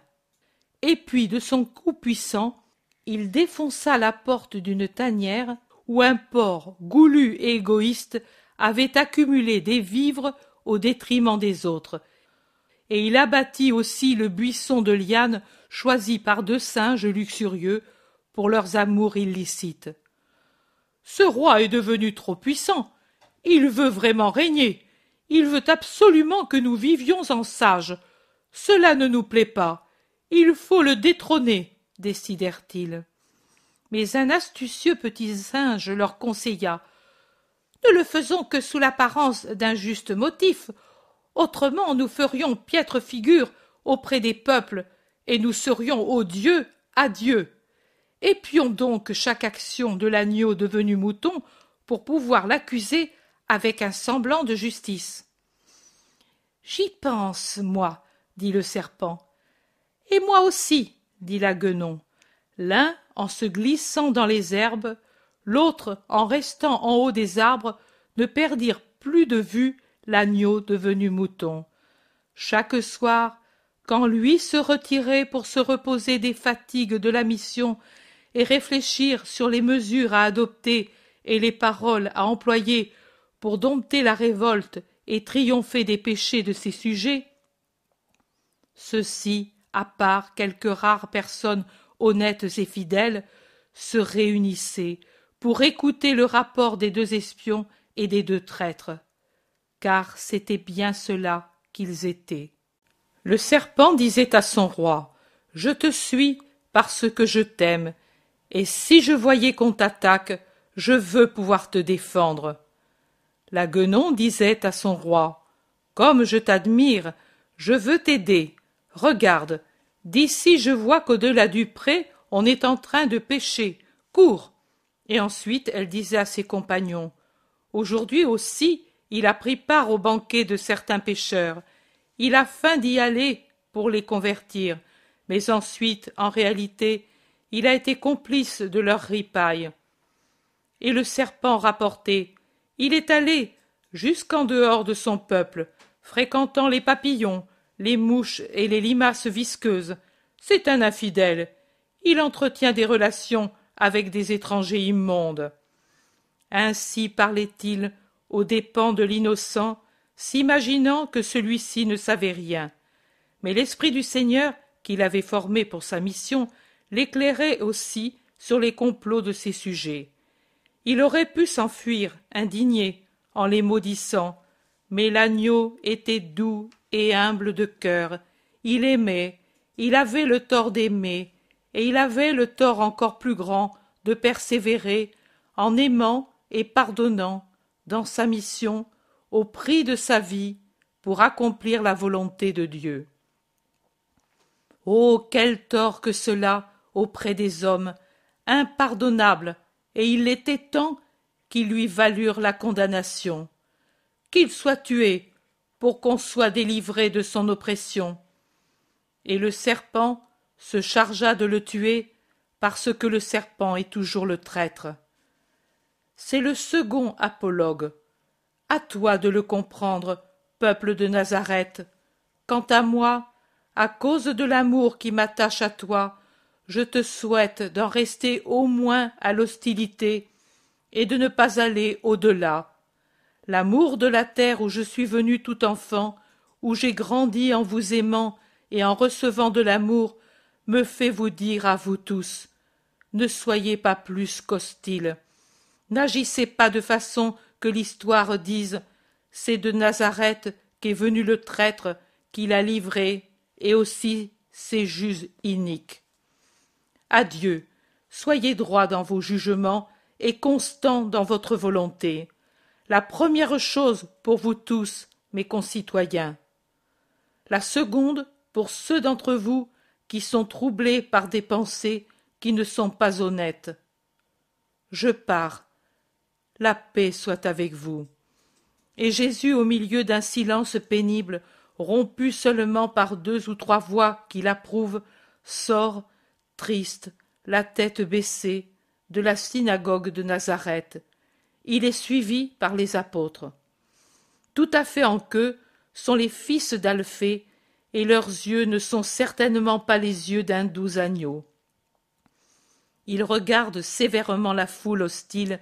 Et puis de son coup puissant, il défonça la porte d'une tanière où un porc goulu et égoïste avait accumulé des vivres au détriment des autres, et il abattit aussi le buisson de lianes choisi par deux singes luxurieux pour leurs amours illicites. Ce roi est devenu trop puissant. Il veut vraiment régner. Il veut absolument que nous vivions en sages. Cela ne nous plaît pas. Il faut le détrôner, décidèrent-ils. Mais un astucieux petit singe leur conseilla. Ne le faisons que sous l'apparence d'un juste motif. Autrement nous ferions piètre figure auprès des peuples, et nous serions odieux à Dieu. Épions donc chaque action de l'agneau devenu mouton pour pouvoir l'accuser avec un semblant de justice. J'y pense, moi, dit le serpent. Et moi aussi, dit la guenon. L'un en se glissant dans les herbes, l'autre en restant en haut des arbres, ne perdirent plus de vue l'agneau devenu mouton. Chaque soir, quand lui se retirait pour se reposer des fatigues de la mission et réfléchir sur les mesures à adopter et les paroles à employer pour dompter la révolte et triompher des péchés de ses sujets, ceux-ci, à part quelques rares personnes honnêtes et fidèles, se réunissaient pour écouter le rapport des deux espions et des deux traîtres, car c'était bien cela qu'ils étaient. Le serpent disait à son roi Je te suis parce que je t'aime, et si je voyais qu'on t'attaque, je veux pouvoir te défendre. La guenon disait à son roi Comme je t'admire, je veux t'aider. Regarde, d'ici je vois qu'au delà du pré on est en train de pêcher. Cours. Et ensuite elle disait à ses compagnons Aujourd'hui aussi il a pris part au banquet de certains pêcheurs. Il a faim d'y aller pour les convertir, mais ensuite, en réalité, il a été complice de leur ripaille. Et le serpent rapportait il est allé jusqu'en dehors de son peuple, fréquentant les papillons, les mouches et les limaces visqueuses. C'est un infidèle. Il entretient des relations avec des étrangers immondes. Ainsi parlait-il aux dépens de l'innocent, s'imaginant que celui-ci ne savait rien. Mais l'Esprit du Seigneur, qu'il avait formé pour sa mission, l'éclairait aussi sur les complots de ses sujets. Il aurait pu s'enfuir, indigné, en les maudissant, mais l'agneau était doux et humble de cœur. Il aimait, il avait le tort d'aimer, et il avait le tort encore plus grand de persévérer en aimant et pardonnant dans sa mission au prix de sa vie pour accomplir la volonté de Dieu. Oh. Quel tort que cela auprès des hommes, impardonnable et il était temps qui lui valurent la condamnation. Qu'il soit tué pour qu'on soit délivré de son oppression. Et le serpent se chargea de le tuer parce que le serpent est toujours le traître. C'est le second apologue. À toi de le comprendre, peuple de Nazareth. Quant à moi, à cause de l'amour qui m'attache à toi, je te souhaite d'en rester au moins à l'hostilité et de ne pas aller au-delà. L'amour de la terre où je suis venu tout enfant, où j'ai grandi en vous aimant et en recevant de l'amour, me fait vous dire à vous tous ne soyez pas plus qu'hostiles. N'agissez pas de façon que l'histoire dise c'est de Nazareth qu'est venu le traître qui l'a livré, et aussi ses juges iniques. Adieu. Soyez droit dans vos jugements et constant dans votre volonté. La première chose pour vous tous, mes concitoyens. La seconde pour ceux d'entre vous qui sont troublés par des pensées qui ne sont pas honnêtes. Je pars. La paix soit avec vous. Et Jésus, au milieu d'un silence pénible, rompu seulement par deux ou trois voix qui l'approuvent, sort, triste, la tête baissée, de la synagogue de Nazareth. Il est suivi par les apôtres. Tout à fait en queue sont les fils d'Alphée, et leurs yeux ne sont certainement pas les yeux d'un doux agneau. Ils regardent sévèrement la foule hostile,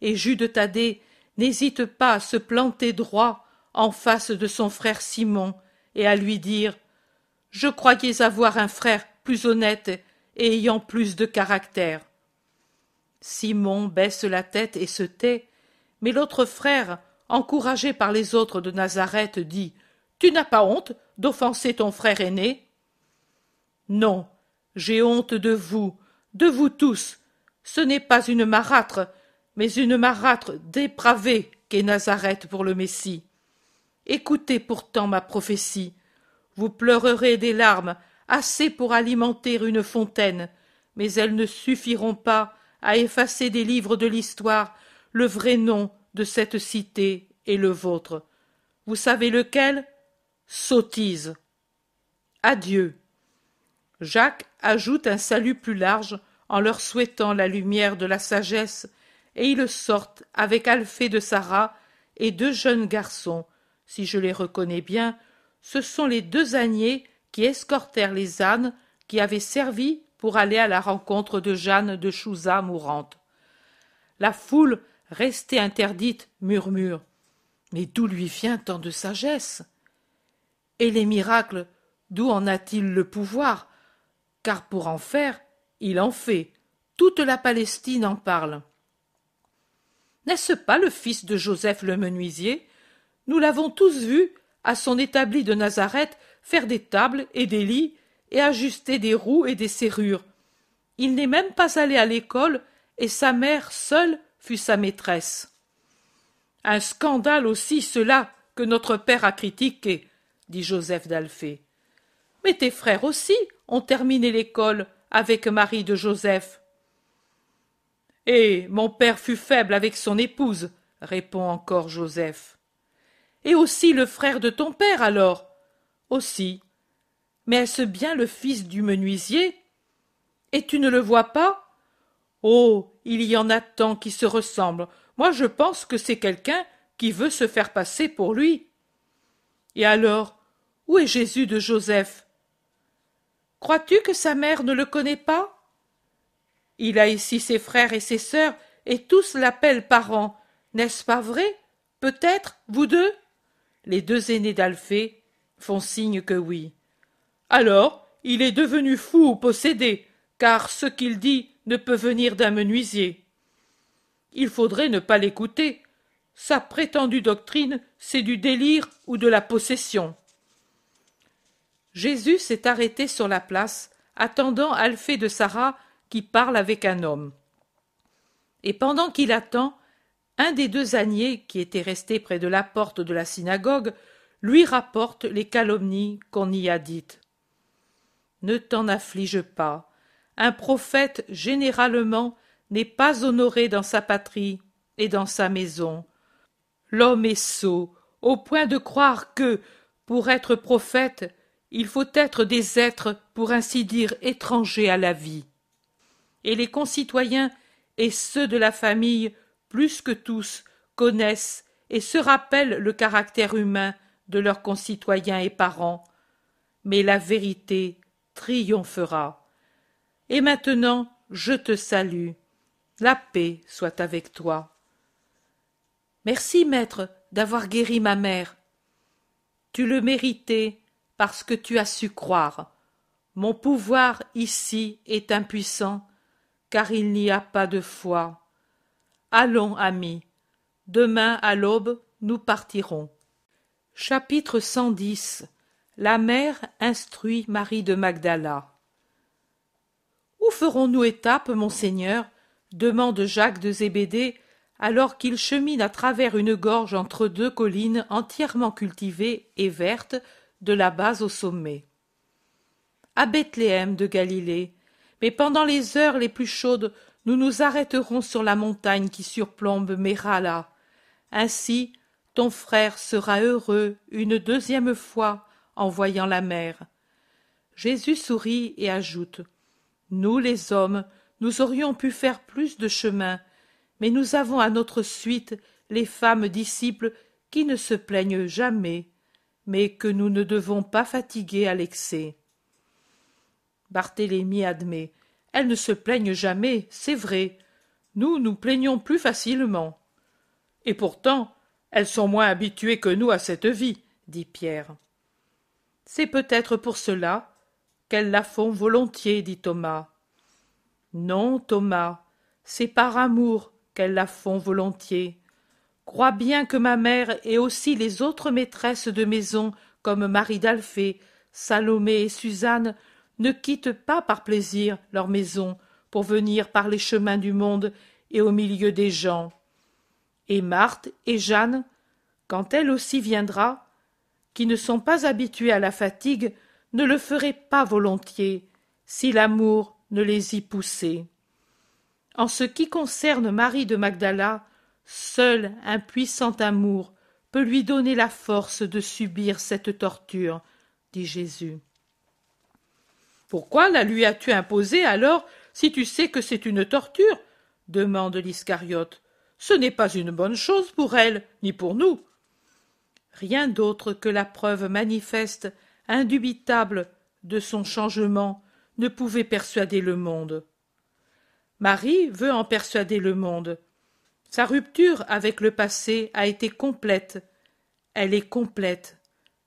et Jude Thaddée n'hésite pas à se planter droit en face de son frère Simon et à lui dire Je croyais avoir un frère plus honnête et ayant plus de caractère. Simon baisse la tête et se tait, mais l'autre frère, encouragé par les autres de Nazareth, dit Tu n'as pas honte d'offenser ton frère aîné Non, j'ai honte de vous, de vous tous. Ce n'est pas une marâtre, mais une marâtre dépravée qu'est Nazareth pour le Messie. Écoutez pourtant ma prophétie. Vous pleurerez des larmes, assez pour alimenter une fontaine, mais elles ne suffiront pas à effacer des livres de l'histoire le vrai nom de cette cité et le vôtre. Vous savez lequel? Sottise. Adieu. Jacques ajoute un salut plus large en leur souhaitant la lumière de la sagesse et ils sortent avec Alphée de Sarah et deux jeunes garçons. Si je les reconnais bien, ce sont les deux âniers escortèrent les ânes qui avaient servi pour aller à la rencontre de Jeanne de Chouza mourante. La foule, restée interdite, murmure. Mais d'où lui vient tant de sagesse? Et les miracles, d'où en a-t-il le pouvoir? Car pour en faire, il en fait. Toute la Palestine en parle. N'est-ce pas le fils de Joseph le menuisier? Nous l'avons tous vu, à son établi de Nazareth, faire des tables et des lits, et ajuster des roues et des serrures. Il n'est même pas allé à l'école, et sa mère seule fut sa maîtresse. Un scandale aussi cela que notre père a critiqué, dit Joseph d'Alphée. Mais tes frères aussi ont terminé l'école avec Marie de Joseph. Et mon père fut faible avec son épouse, répond encore Joseph. Et aussi le frère de ton père, alors Aussi. Mais est-ce bien le fils du menuisier? Et tu ne le vois pas? Oh. Il y en a tant qui se ressemblent. Moi je pense que c'est quelqu'un qui veut se faire passer pour lui. Et alors, où est Jésus de Joseph? Crois-tu que sa mère ne le connaît pas? Il a ici ses frères et ses sœurs, et tous l'appellent parent. N'est-ce pas vrai? Peut-être, vous deux? Les deux aînés d'Alphée font signe que oui. Alors, il est devenu fou ou possédé, car ce qu'il dit ne peut venir d'un menuisier. Il faudrait ne pas l'écouter. Sa prétendue doctrine, c'est du délire ou de la possession. Jésus s'est arrêté sur la place, attendant Alphée de Sarah qui parle avec un homme. Et pendant qu'il attend, un des deux âniers qui était resté près de la porte de la synagogue lui rapporte les calomnies qu'on y a dites. Ne t'en afflige pas. Un prophète, généralement, n'est pas honoré dans sa patrie et dans sa maison. L'homme est sot, au point de croire que, pour être prophète, il faut être des êtres, pour ainsi dire, étrangers à la vie et les concitoyens et ceux de la famille, plus que tous, connaissent et se rappellent le caractère humain de leurs concitoyens et parents. Mais la vérité triomphera. Et maintenant, je te salue. La paix soit avec toi. Merci, maître, d'avoir guéri ma mère. Tu le méritais parce que tu as su croire. Mon pouvoir ici est impuissant, car il n'y a pas de foi. Allons, amis, demain à l'aube nous partirons. Chapitre 110 La mère instruit Marie de Magdala. Où ferons-nous étape, monseigneur? demande Jacques de Zébédée, alors qu'il chemine à travers une gorge entre deux collines entièrement cultivées et vertes, de la base au sommet. À Bethléem de Galilée, mais pendant les heures les plus chaudes, nous nous arrêterons sur la montagne qui surplombe Mérala. Ainsi, ton frère sera heureux une deuxième fois en voyant la mer. Jésus sourit et ajoute Nous, les hommes, nous aurions pu faire plus de chemin, mais nous avons à notre suite les femmes disciples qui ne se plaignent jamais, mais que nous ne devons pas fatiguer à l'excès. Barthélemy admet. Elles ne se plaignent jamais, c'est vrai. Nous nous plaignons plus facilement. Et pourtant, elles sont moins habituées que nous à cette vie, dit Pierre. C'est peut-être pour cela qu'elles la font volontiers, dit Thomas. Non, Thomas, c'est par amour qu'elles la font volontiers. Crois bien que ma mère et aussi les autres maîtresses de maison, comme Marie d'Alphée, Salomé et Suzanne, ne quittent pas par plaisir leur maison pour venir par les chemins du monde et au milieu des gens. Et Marthe et Jeanne, quand elle aussi viendra, qui ne sont pas habituées à la fatigue, ne le feraient pas volontiers, si l'amour ne les y poussait. En ce qui concerne Marie de Magdala, seul un puissant amour peut lui donner la force de subir cette torture, dit Jésus. Pourquoi la lui as-tu imposée alors si tu sais que c'est une torture? demande l'Iscariote. Ce n'est pas une bonne chose pour elle, ni pour nous. Rien d'autre que la preuve manifeste, indubitable, de son changement ne pouvait persuader le monde. Marie veut en persuader le monde. Sa rupture avec le passé a été complète. Elle est complète.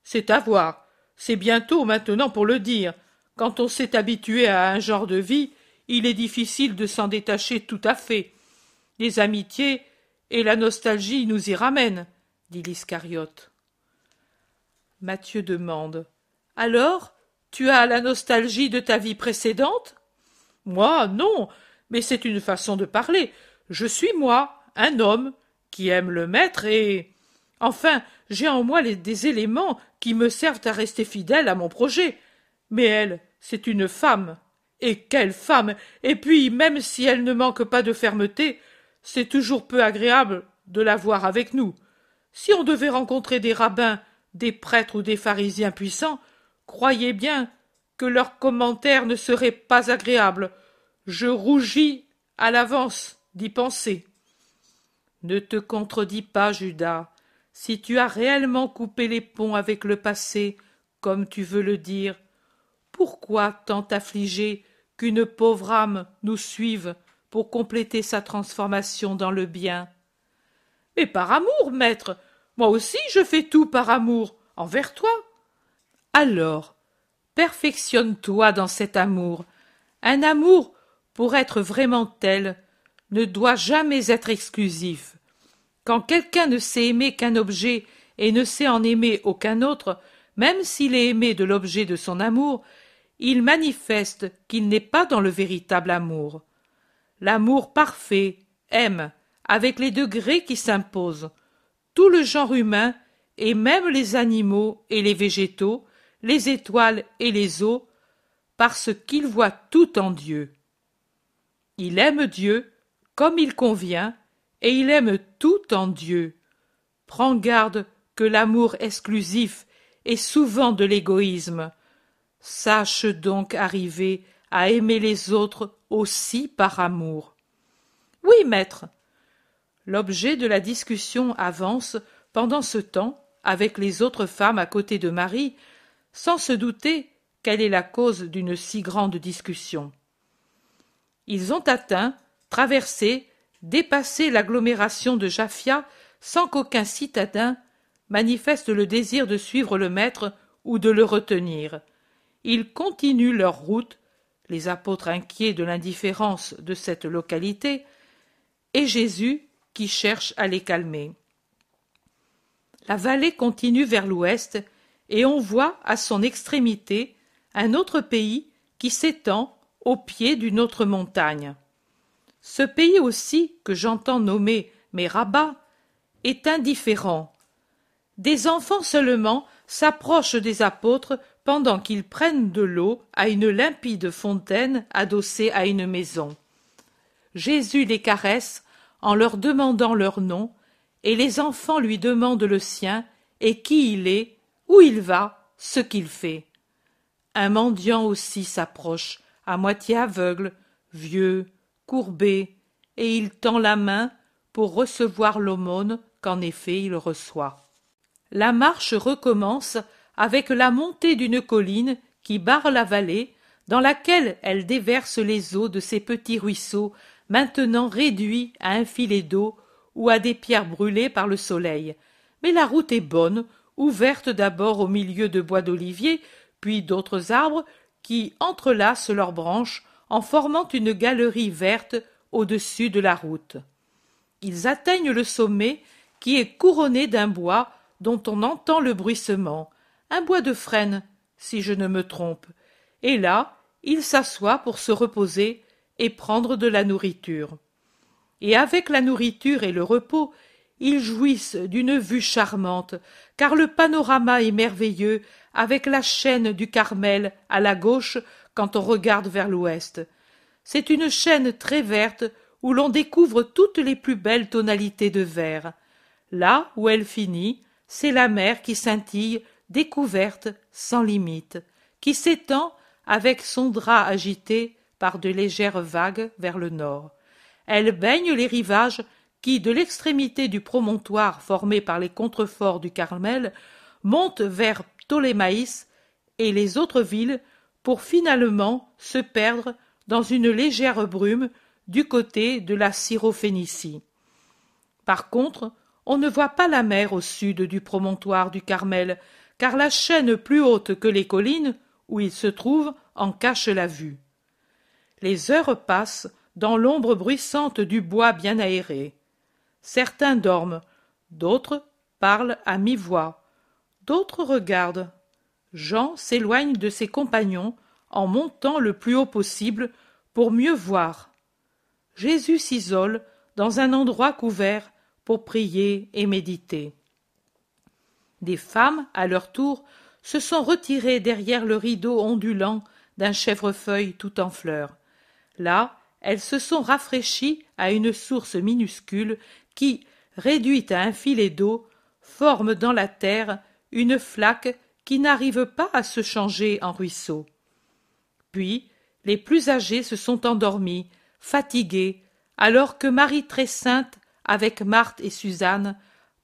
C'est à voir. C'est bientôt maintenant pour le dire. Quand on s'est habitué à un genre de vie, il est difficile de s'en détacher tout à fait. Les amitiés et la nostalgie nous y ramènent, dit l'Iscariote. Mathieu demande. Alors, tu as la nostalgie de ta vie précédente? Moi, non, mais c'est une façon de parler. Je suis moi, un homme, qui aime le maître et. Enfin, j'ai en moi des éléments qui me servent à rester fidèle à mon projet. Mais elle, c'est une femme. Et quelle femme. Et puis, même si elle ne manque pas de fermeté, c'est toujours peu agréable de la voir avec nous. Si on devait rencontrer des rabbins, des prêtres ou des pharisiens puissants, croyez bien que leurs commentaires ne seraient pas agréables. Je rougis à l'avance d'y penser. Ne te contredis pas, Judas. Si tu as réellement coupé les ponts avec le passé, comme tu veux le dire, pourquoi tant affligé qu'une pauvre âme nous suive pour compléter sa transformation dans le bien Mais par amour, maître. Moi aussi je fais tout par amour, envers toi. Alors, perfectionne-toi dans cet amour. Un amour, pour être vraiment tel, ne doit jamais être exclusif. Quand quelqu'un ne sait aimer qu'un objet et ne sait en aimer aucun autre, même s'il est aimé de l'objet de son amour, il manifeste qu'il n'est pas dans le véritable amour. L'amour parfait aime, avec les degrés qui s'imposent, tout le genre humain et même les animaux et les végétaux, les étoiles et les eaux, parce qu'il voit tout en Dieu. Il aime Dieu comme il convient, et il aime tout en Dieu. Prends garde que l'amour exclusif est souvent de l'égoïsme, Sache donc arriver à aimer les autres aussi par amour. Oui, maître. L'objet de la discussion avance pendant ce temps avec les autres femmes à côté de Marie, sans se douter quelle est la cause d'une si grande discussion. Ils ont atteint, traversé, dépassé l'agglomération de Jaffia sans qu'aucun citadin manifeste le désir de suivre le maître ou de le retenir. Ils continuent leur route, les apôtres inquiets de l'indifférence de cette localité, et Jésus qui cherche à les calmer. La vallée continue vers l'ouest, et on voit à son extrémité un autre pays qui s'étend au pied d'une autre montagne. Ce pays aussi, que j'entends nommer Rabat, est indifférent. Des enfants seulement s'approchent des apôtres pendant qu'ils prennent de l'eau à une limpide fontaine adossée à une maison. Jésus les caresse en leur demandant leur nom, et les enfants lui demandent le sien, et qui il est, où il va, ce qu'il fait. Un mendiant aussi s'approche, à moitié aveugle, vieux, courbé, et il tend la main pour recevoir l'aumône qu'en effet il reçoit. La marche recommence avec la montée d'une colline qui barre la vallée, dans laquelle elle déverse les eaux de ces petits ruisseaux maintenant réduits à un filet d'eau ou à des pierres brûlées par le soleil. Mais la route est bonne, ouverte d'abord au milieu de bois d'oliviers, puis d'autres arbres qui entrelacent leurs branches en formant une galerie verte au-dessus de la route. Ils atteignent le sommet qui est couronné d'un bois dont on entend le bruissement, un bois de frêne, si je ne me trompe, et là ils s'assoient pour se reposer et prendre de la nourriture. Et avec la nourriture et le repos, ils jouissent d'une vue charmante, car le panorama est merveilleux, avec la chaîne du Carmel à la gauche quand on regarde vers l'ouest. C'est une chaîne très verte où l'on découvre toutes les plus belles tonalités de vert. Là où elle finit, c'est la mer qui scintille, découverte, sans limite, qui s'étend avec son drap agité par de légères vagues vers le nord. Elle baigne les rivages qui, de l'extrémité du promontoire formé par les contreforts du Carmel, montent vers Ptolémaïs et les autres villes pour finalement se perdre dans une légère brume du côté de la Syrophénicie. Par contre, on ne voit pas la mer au sud du promontoire du Carmel, car la chaîne plus haute que les collines, où il se trouve, en cache la vue. Les heures passent dans l'ombre bruissante du bois bien aéré. Certains dorment, d'autres parlent à mi-voix, d'autres regardent. Jean s'éloigne de ses compagnons en montant le plus haut possible pour mieux voir. Jésus s'isole dans un endroit couvert pour prier et méditer. Des femmes, à leur tour, se sont retirées derrière le rideau ondulant d'un chèvrefeuille tout en fleurs. Là, elles se sont rafraîchies à une source minuscule qui, réduite à un filet d'eau, forme dans la terre une flaque qui n'arrive pas à se changer en ruisseau. Puis, les plus âgés se sont endormis, fatigués, alors que Marie très sainte, avec Marthe et Suzanne,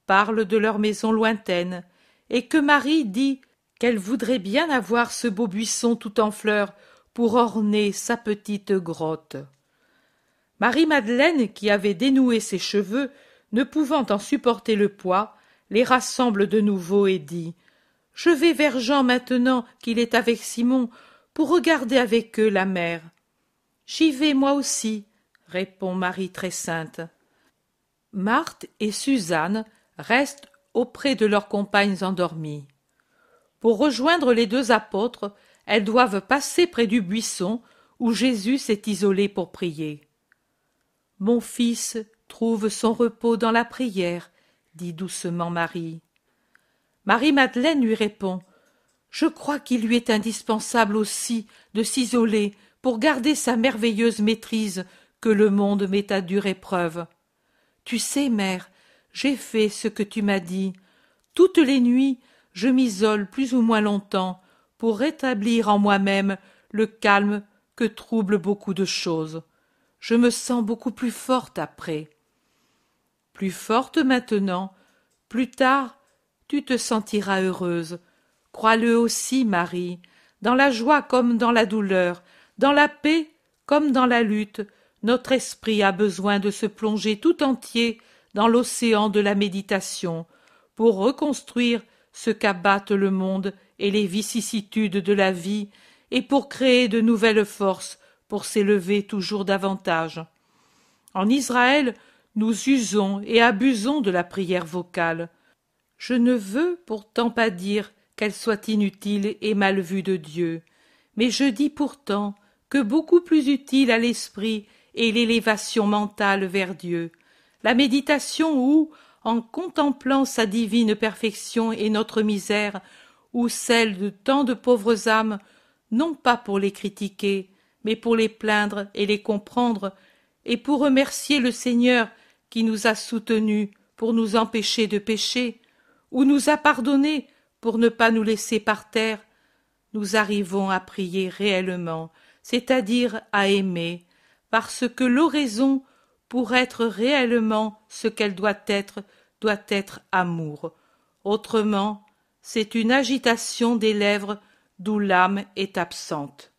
parle de leur maison lointaine, et que Marie dit qu'elle voudrait bien avoir ce beau buisson tout en fleurs pour orner sa petite grotte. Marie-Madeleine, qui avait dénoué ses cheveux, ne pouvant en supporter le poids, les rassemble de nouveau et dit Je vais vers Jean maintenant qu'il est avec Simon pour regarder avec eux la mer. J'y vais moi aussi, répond Marie très sainte. Marthe et Suzanne restent auprès de leurs compagnes endormies. Pour rejoindre les deux apôtres, elles doivent passer près du buisson où Jésus s'est isolé pour prier. Mon fils trouve son repos dans la prière, dit doucement Marie. Marie-Madeleine lui répond Je crois qu'il lui est indispensable aussi de s'isoler pour garder sa merveilleuse maîtrise que le monde met à dure épreuve. Tu sais, mère, j'ai fait ce que tu m'as dit. Toutes les nuits, je m'isole plus ou moins longtemps pour rétablir en moi-même le calme que troublent beaucoup de choses. Je me sens beaucoup plus forte après. Plus forte maintenant, plus tard, tu te sentiras heureuse. Crois-le aussi, Marie, dans la joie comme dans la douleur, dans la paix comme dans la lutte, notre esprit a besoin de se plonger tout entier dans l'océan de la méditation pour reconstruire ce qu'abattent le monde et les vicissitudes de la vie, et pour créer de nouvelles forces pour s'élever toujours davantage. En Israël, nous usons et abusons de la prière vocale. Je ne veux pourtant pas dire qu'elle soit inutile et mal vue de Dieu, mais je dis pourtant que beaucoup plus utile à l'esprit est l'élévation mentale vers Dieu, la méditation où, en contemplant sa divine perfection et notre misère, ou celle de tant de pauvres âmes, non pas pour les critiquer, mais pour les plaindre et les comprendre, et pour remercier le Seigneur qui nous a soutenus pour nous empêcher de pécher, ou nous a pardonné pour ne pas nous laisser par terre, nous arrivons à prier réellement, c'est-à-dire à aimer, parce que l'oraison, pour être réellement ce qu'elle doit être, doit être amour. Autrement, c'est une agitation des lèvres d'où l'âme est absente.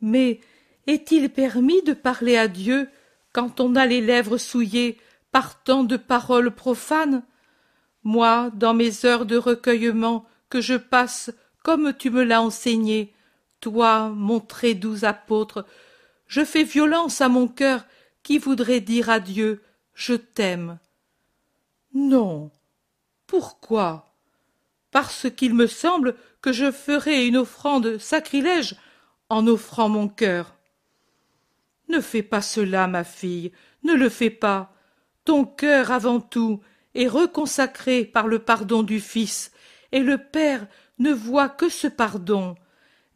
Mais est-il permis de parler à Dieu quand on a les lèvres souillées par tant de paroles profanes? Moi, dans mes heures de recueillement que je passe comme tu me l'as enseigné, toi, mon très doux apôtre, je fais violence à mon cœur qui voudrait dire à Dieu Je t'aime? Non. Pourquoi? Parce qu'il me semble que je ferai une offrande sacrilège en offrant mon cœur. Ne fais pas cela, ma fille, ne le fais pas. Ton cœur avant tout est reconsacré par le pardon du Fils, et le Père ne voit que ce pardon.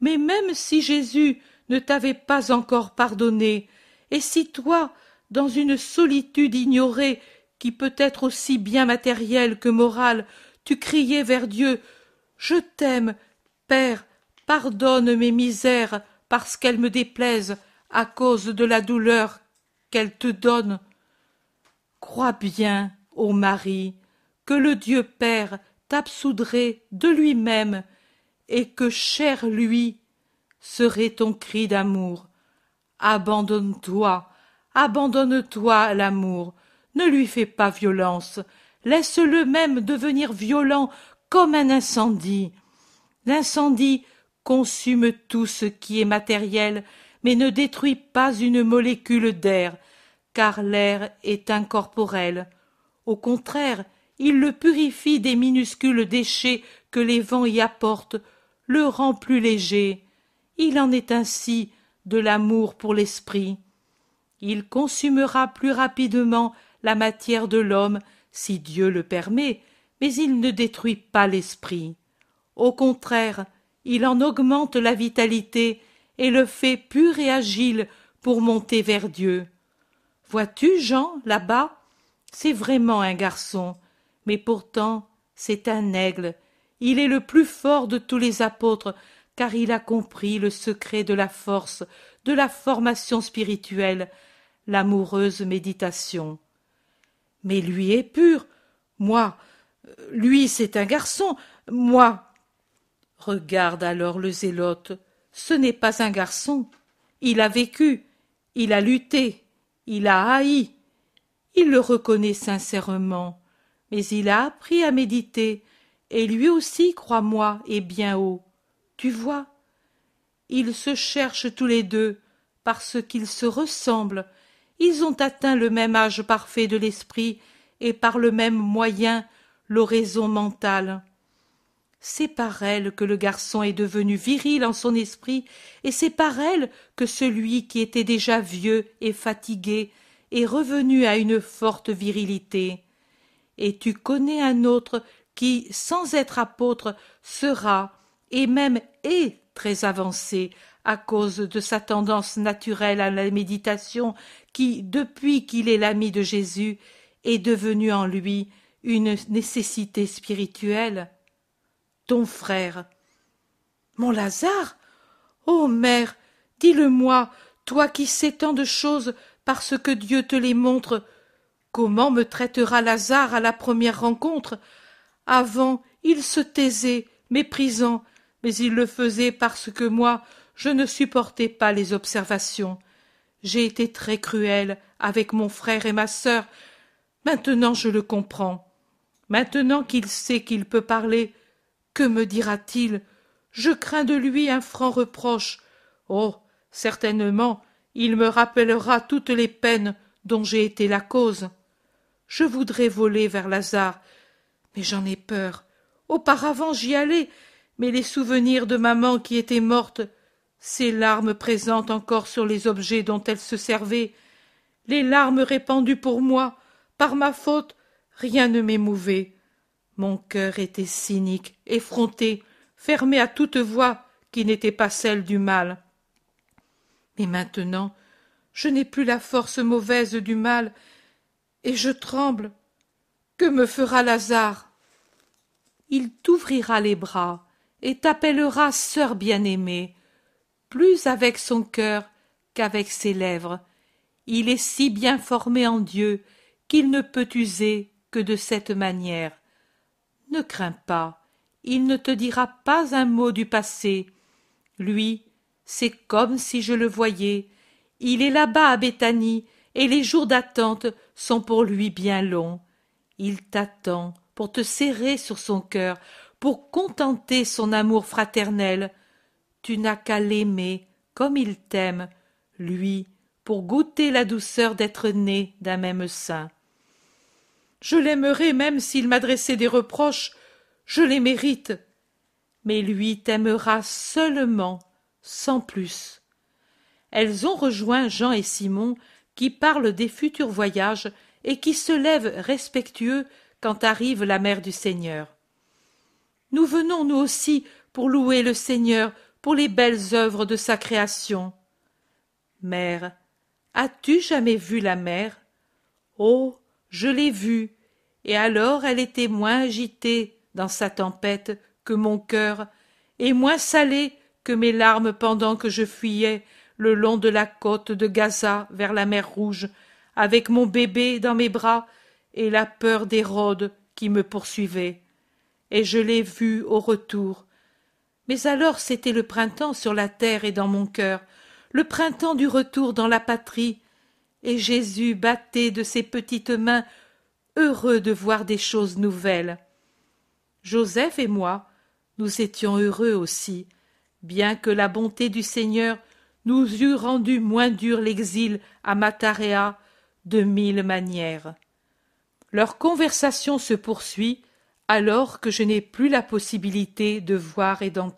Mais même si Jésus ne t'avait pas encore pardonné, et si toi, dans une solitude ignorée, qui peut être aussi bien matérielle que morale, tu criais vers Dieu Je t'aime, Père, pardonne mes misères parce qu'elles me déplaisent à cause de la douleur qu'elles te donnent. Crois bien, ô Marie, que le Dieu Père t'absoudrait de lui-même et que cher lui serait ton cri d'amour. Abandonne-toi, abandonne-toi à l'amour, ne lui fais pas violence, laisse-le même devenir violent comme un incendie. L'incendie consume tout ce qui est matériel, mais ne détruit pas une molécule d'air, car l'air est incorporel. Au contraire, il le purifie des minuscules déchets que les vents y apportent, le rend plus léger. Il en est ainsi de l'amour pour l'esprit. Il consumera plus rapidement la matière de l'homme, si Dieu le permet, mais il ne détruit pas l'esprit. Au contraire, il en augmente la vitalité et le fait pur et agile pour monter vers Dieu. Vois-tu, Jean, là-bas? C'est vraiment un garçon, mais pourtant c'est un aigle. Il est le plus fort de tous les apôtres, car il a compris le secret de la force, de la formation spirituelle, l'amoureuse méditation. Mais lui est pur. Moi, lui c'est un garçon. Moi. Regarde alors le zélote. Ce n'est pas un garçon. Il a vécu, il a lutté, il a haï. Il le reconnaît sincèrement, mais il a appris à méditer, et lui aussi, crois-moi, est bien haut. Tu vois Ils se cherchent tous les deux, parce qu'ils se ressemblent. Ils ont atteint le même âge parfait de l'esprit, et par le même moyen l'oraison mentale. C'est par elle que le garçon est devenu viril en son esprit, et c'est par elle que celui qui était déjà vieux et fatigué est revenu à une forte virilité. Et tu connais un autre qui, sans être apôtre, sera, et même est très avancé, à cause de sa tendance naturelle à la méditation, qui, depuis qu'il est l'ami de Jésus, est devenu en lui une nécessité spirituelle ton frère. Mon Lazare Ô mère, dis-le-moi, toi qui sais tant de choses parce que Dieu te les montre, comment me traitera Lazare à la première rencontre? Avant, il se taisait, méprisant, mais il le faisait parce que moi, je ne supportais pas les observations. J'ai été très cruelle avec mon frère et ma sœur. Maintenant je le comprends. Maintenant qu'il sait qu'il peut parler, que me dira-t-il? Je crains de lui un franc reproche. Oh. Certainement, il me rappellera toutes les peines dont j'ai été la cause. Je voudrais voler vers Lazare, mais j'en ai peur. Auparavant j'y allais, mais les souvenirs de maman qui était morte, ses larmes présentes encore sur les objets dont elle se servait, les larmes répandues pour moi, par ma faute, rien ne m'émouvait. Mon cœur était cynique, effronté, fermé à toute voix qui n'était pas celle du mal. Mais maintenant, je n'ai plus la force mauvaise du mal, et je tremble. Que me fera Lazare? Il t'ouvrira les bras et t'appellera sœur bien-aimée, plus avec son cœur qu'avec ses lèvres. Il est si bien formé en Dieu qu'il ne peut user que de cette manière. Ne crains pas, il ne te dira pas un mot du passé. Lui, c'est comme si je le voyais. Il est là-bas à Béthanie, et les jours d'attente sont pour lui bien longs. Il t'attend pour te serrer sur son cœur, pour contenter son amour fraternel. Tu n'as qu'à l'aimer comme il t'aime, lui, pour goûter la douceur d'être né d'un même sein. Je l'aimerais même s'il m'adressait des reproches, je les mérite. Mais lui t'aimera seulement, sans plus. Elles ont rejoint Jean et Simon, qui parlent des futurs voyages et qui se lèvent respectueux quand arrive la mère du Seigneur. Nous venons, nous aussi, pour louer le Seigneur pour les belles œuvres de sa création. Mère, as-tu jamais vu la mer? Oh, je l'ai vue, et alors elle était moins agitée dans sa tempête que mon cœur, et moins salée que mes larmes pendant que je fuyais le long de la côte de Gaza vers la mer Rouge, avec mon bébé dans mes bras et la peur d'Hérode qui me poursuivait. Et je l'ai vue au retour. Mais alors c'était le printemps sur la terre et dans mon cœur, le printemps du retour dans la patrie, et Jésus battait de ses petites mains, heureux de voir des choses nouvelles. Joseph et moi, nous étions heureux aussi, bien que la bonté du Seigneur nous eût rendu moins dur l'exil à Matarea de mille manières. Leur conversation se poursuit alors que je n'ai plus la possibilité de voir et d'entendre.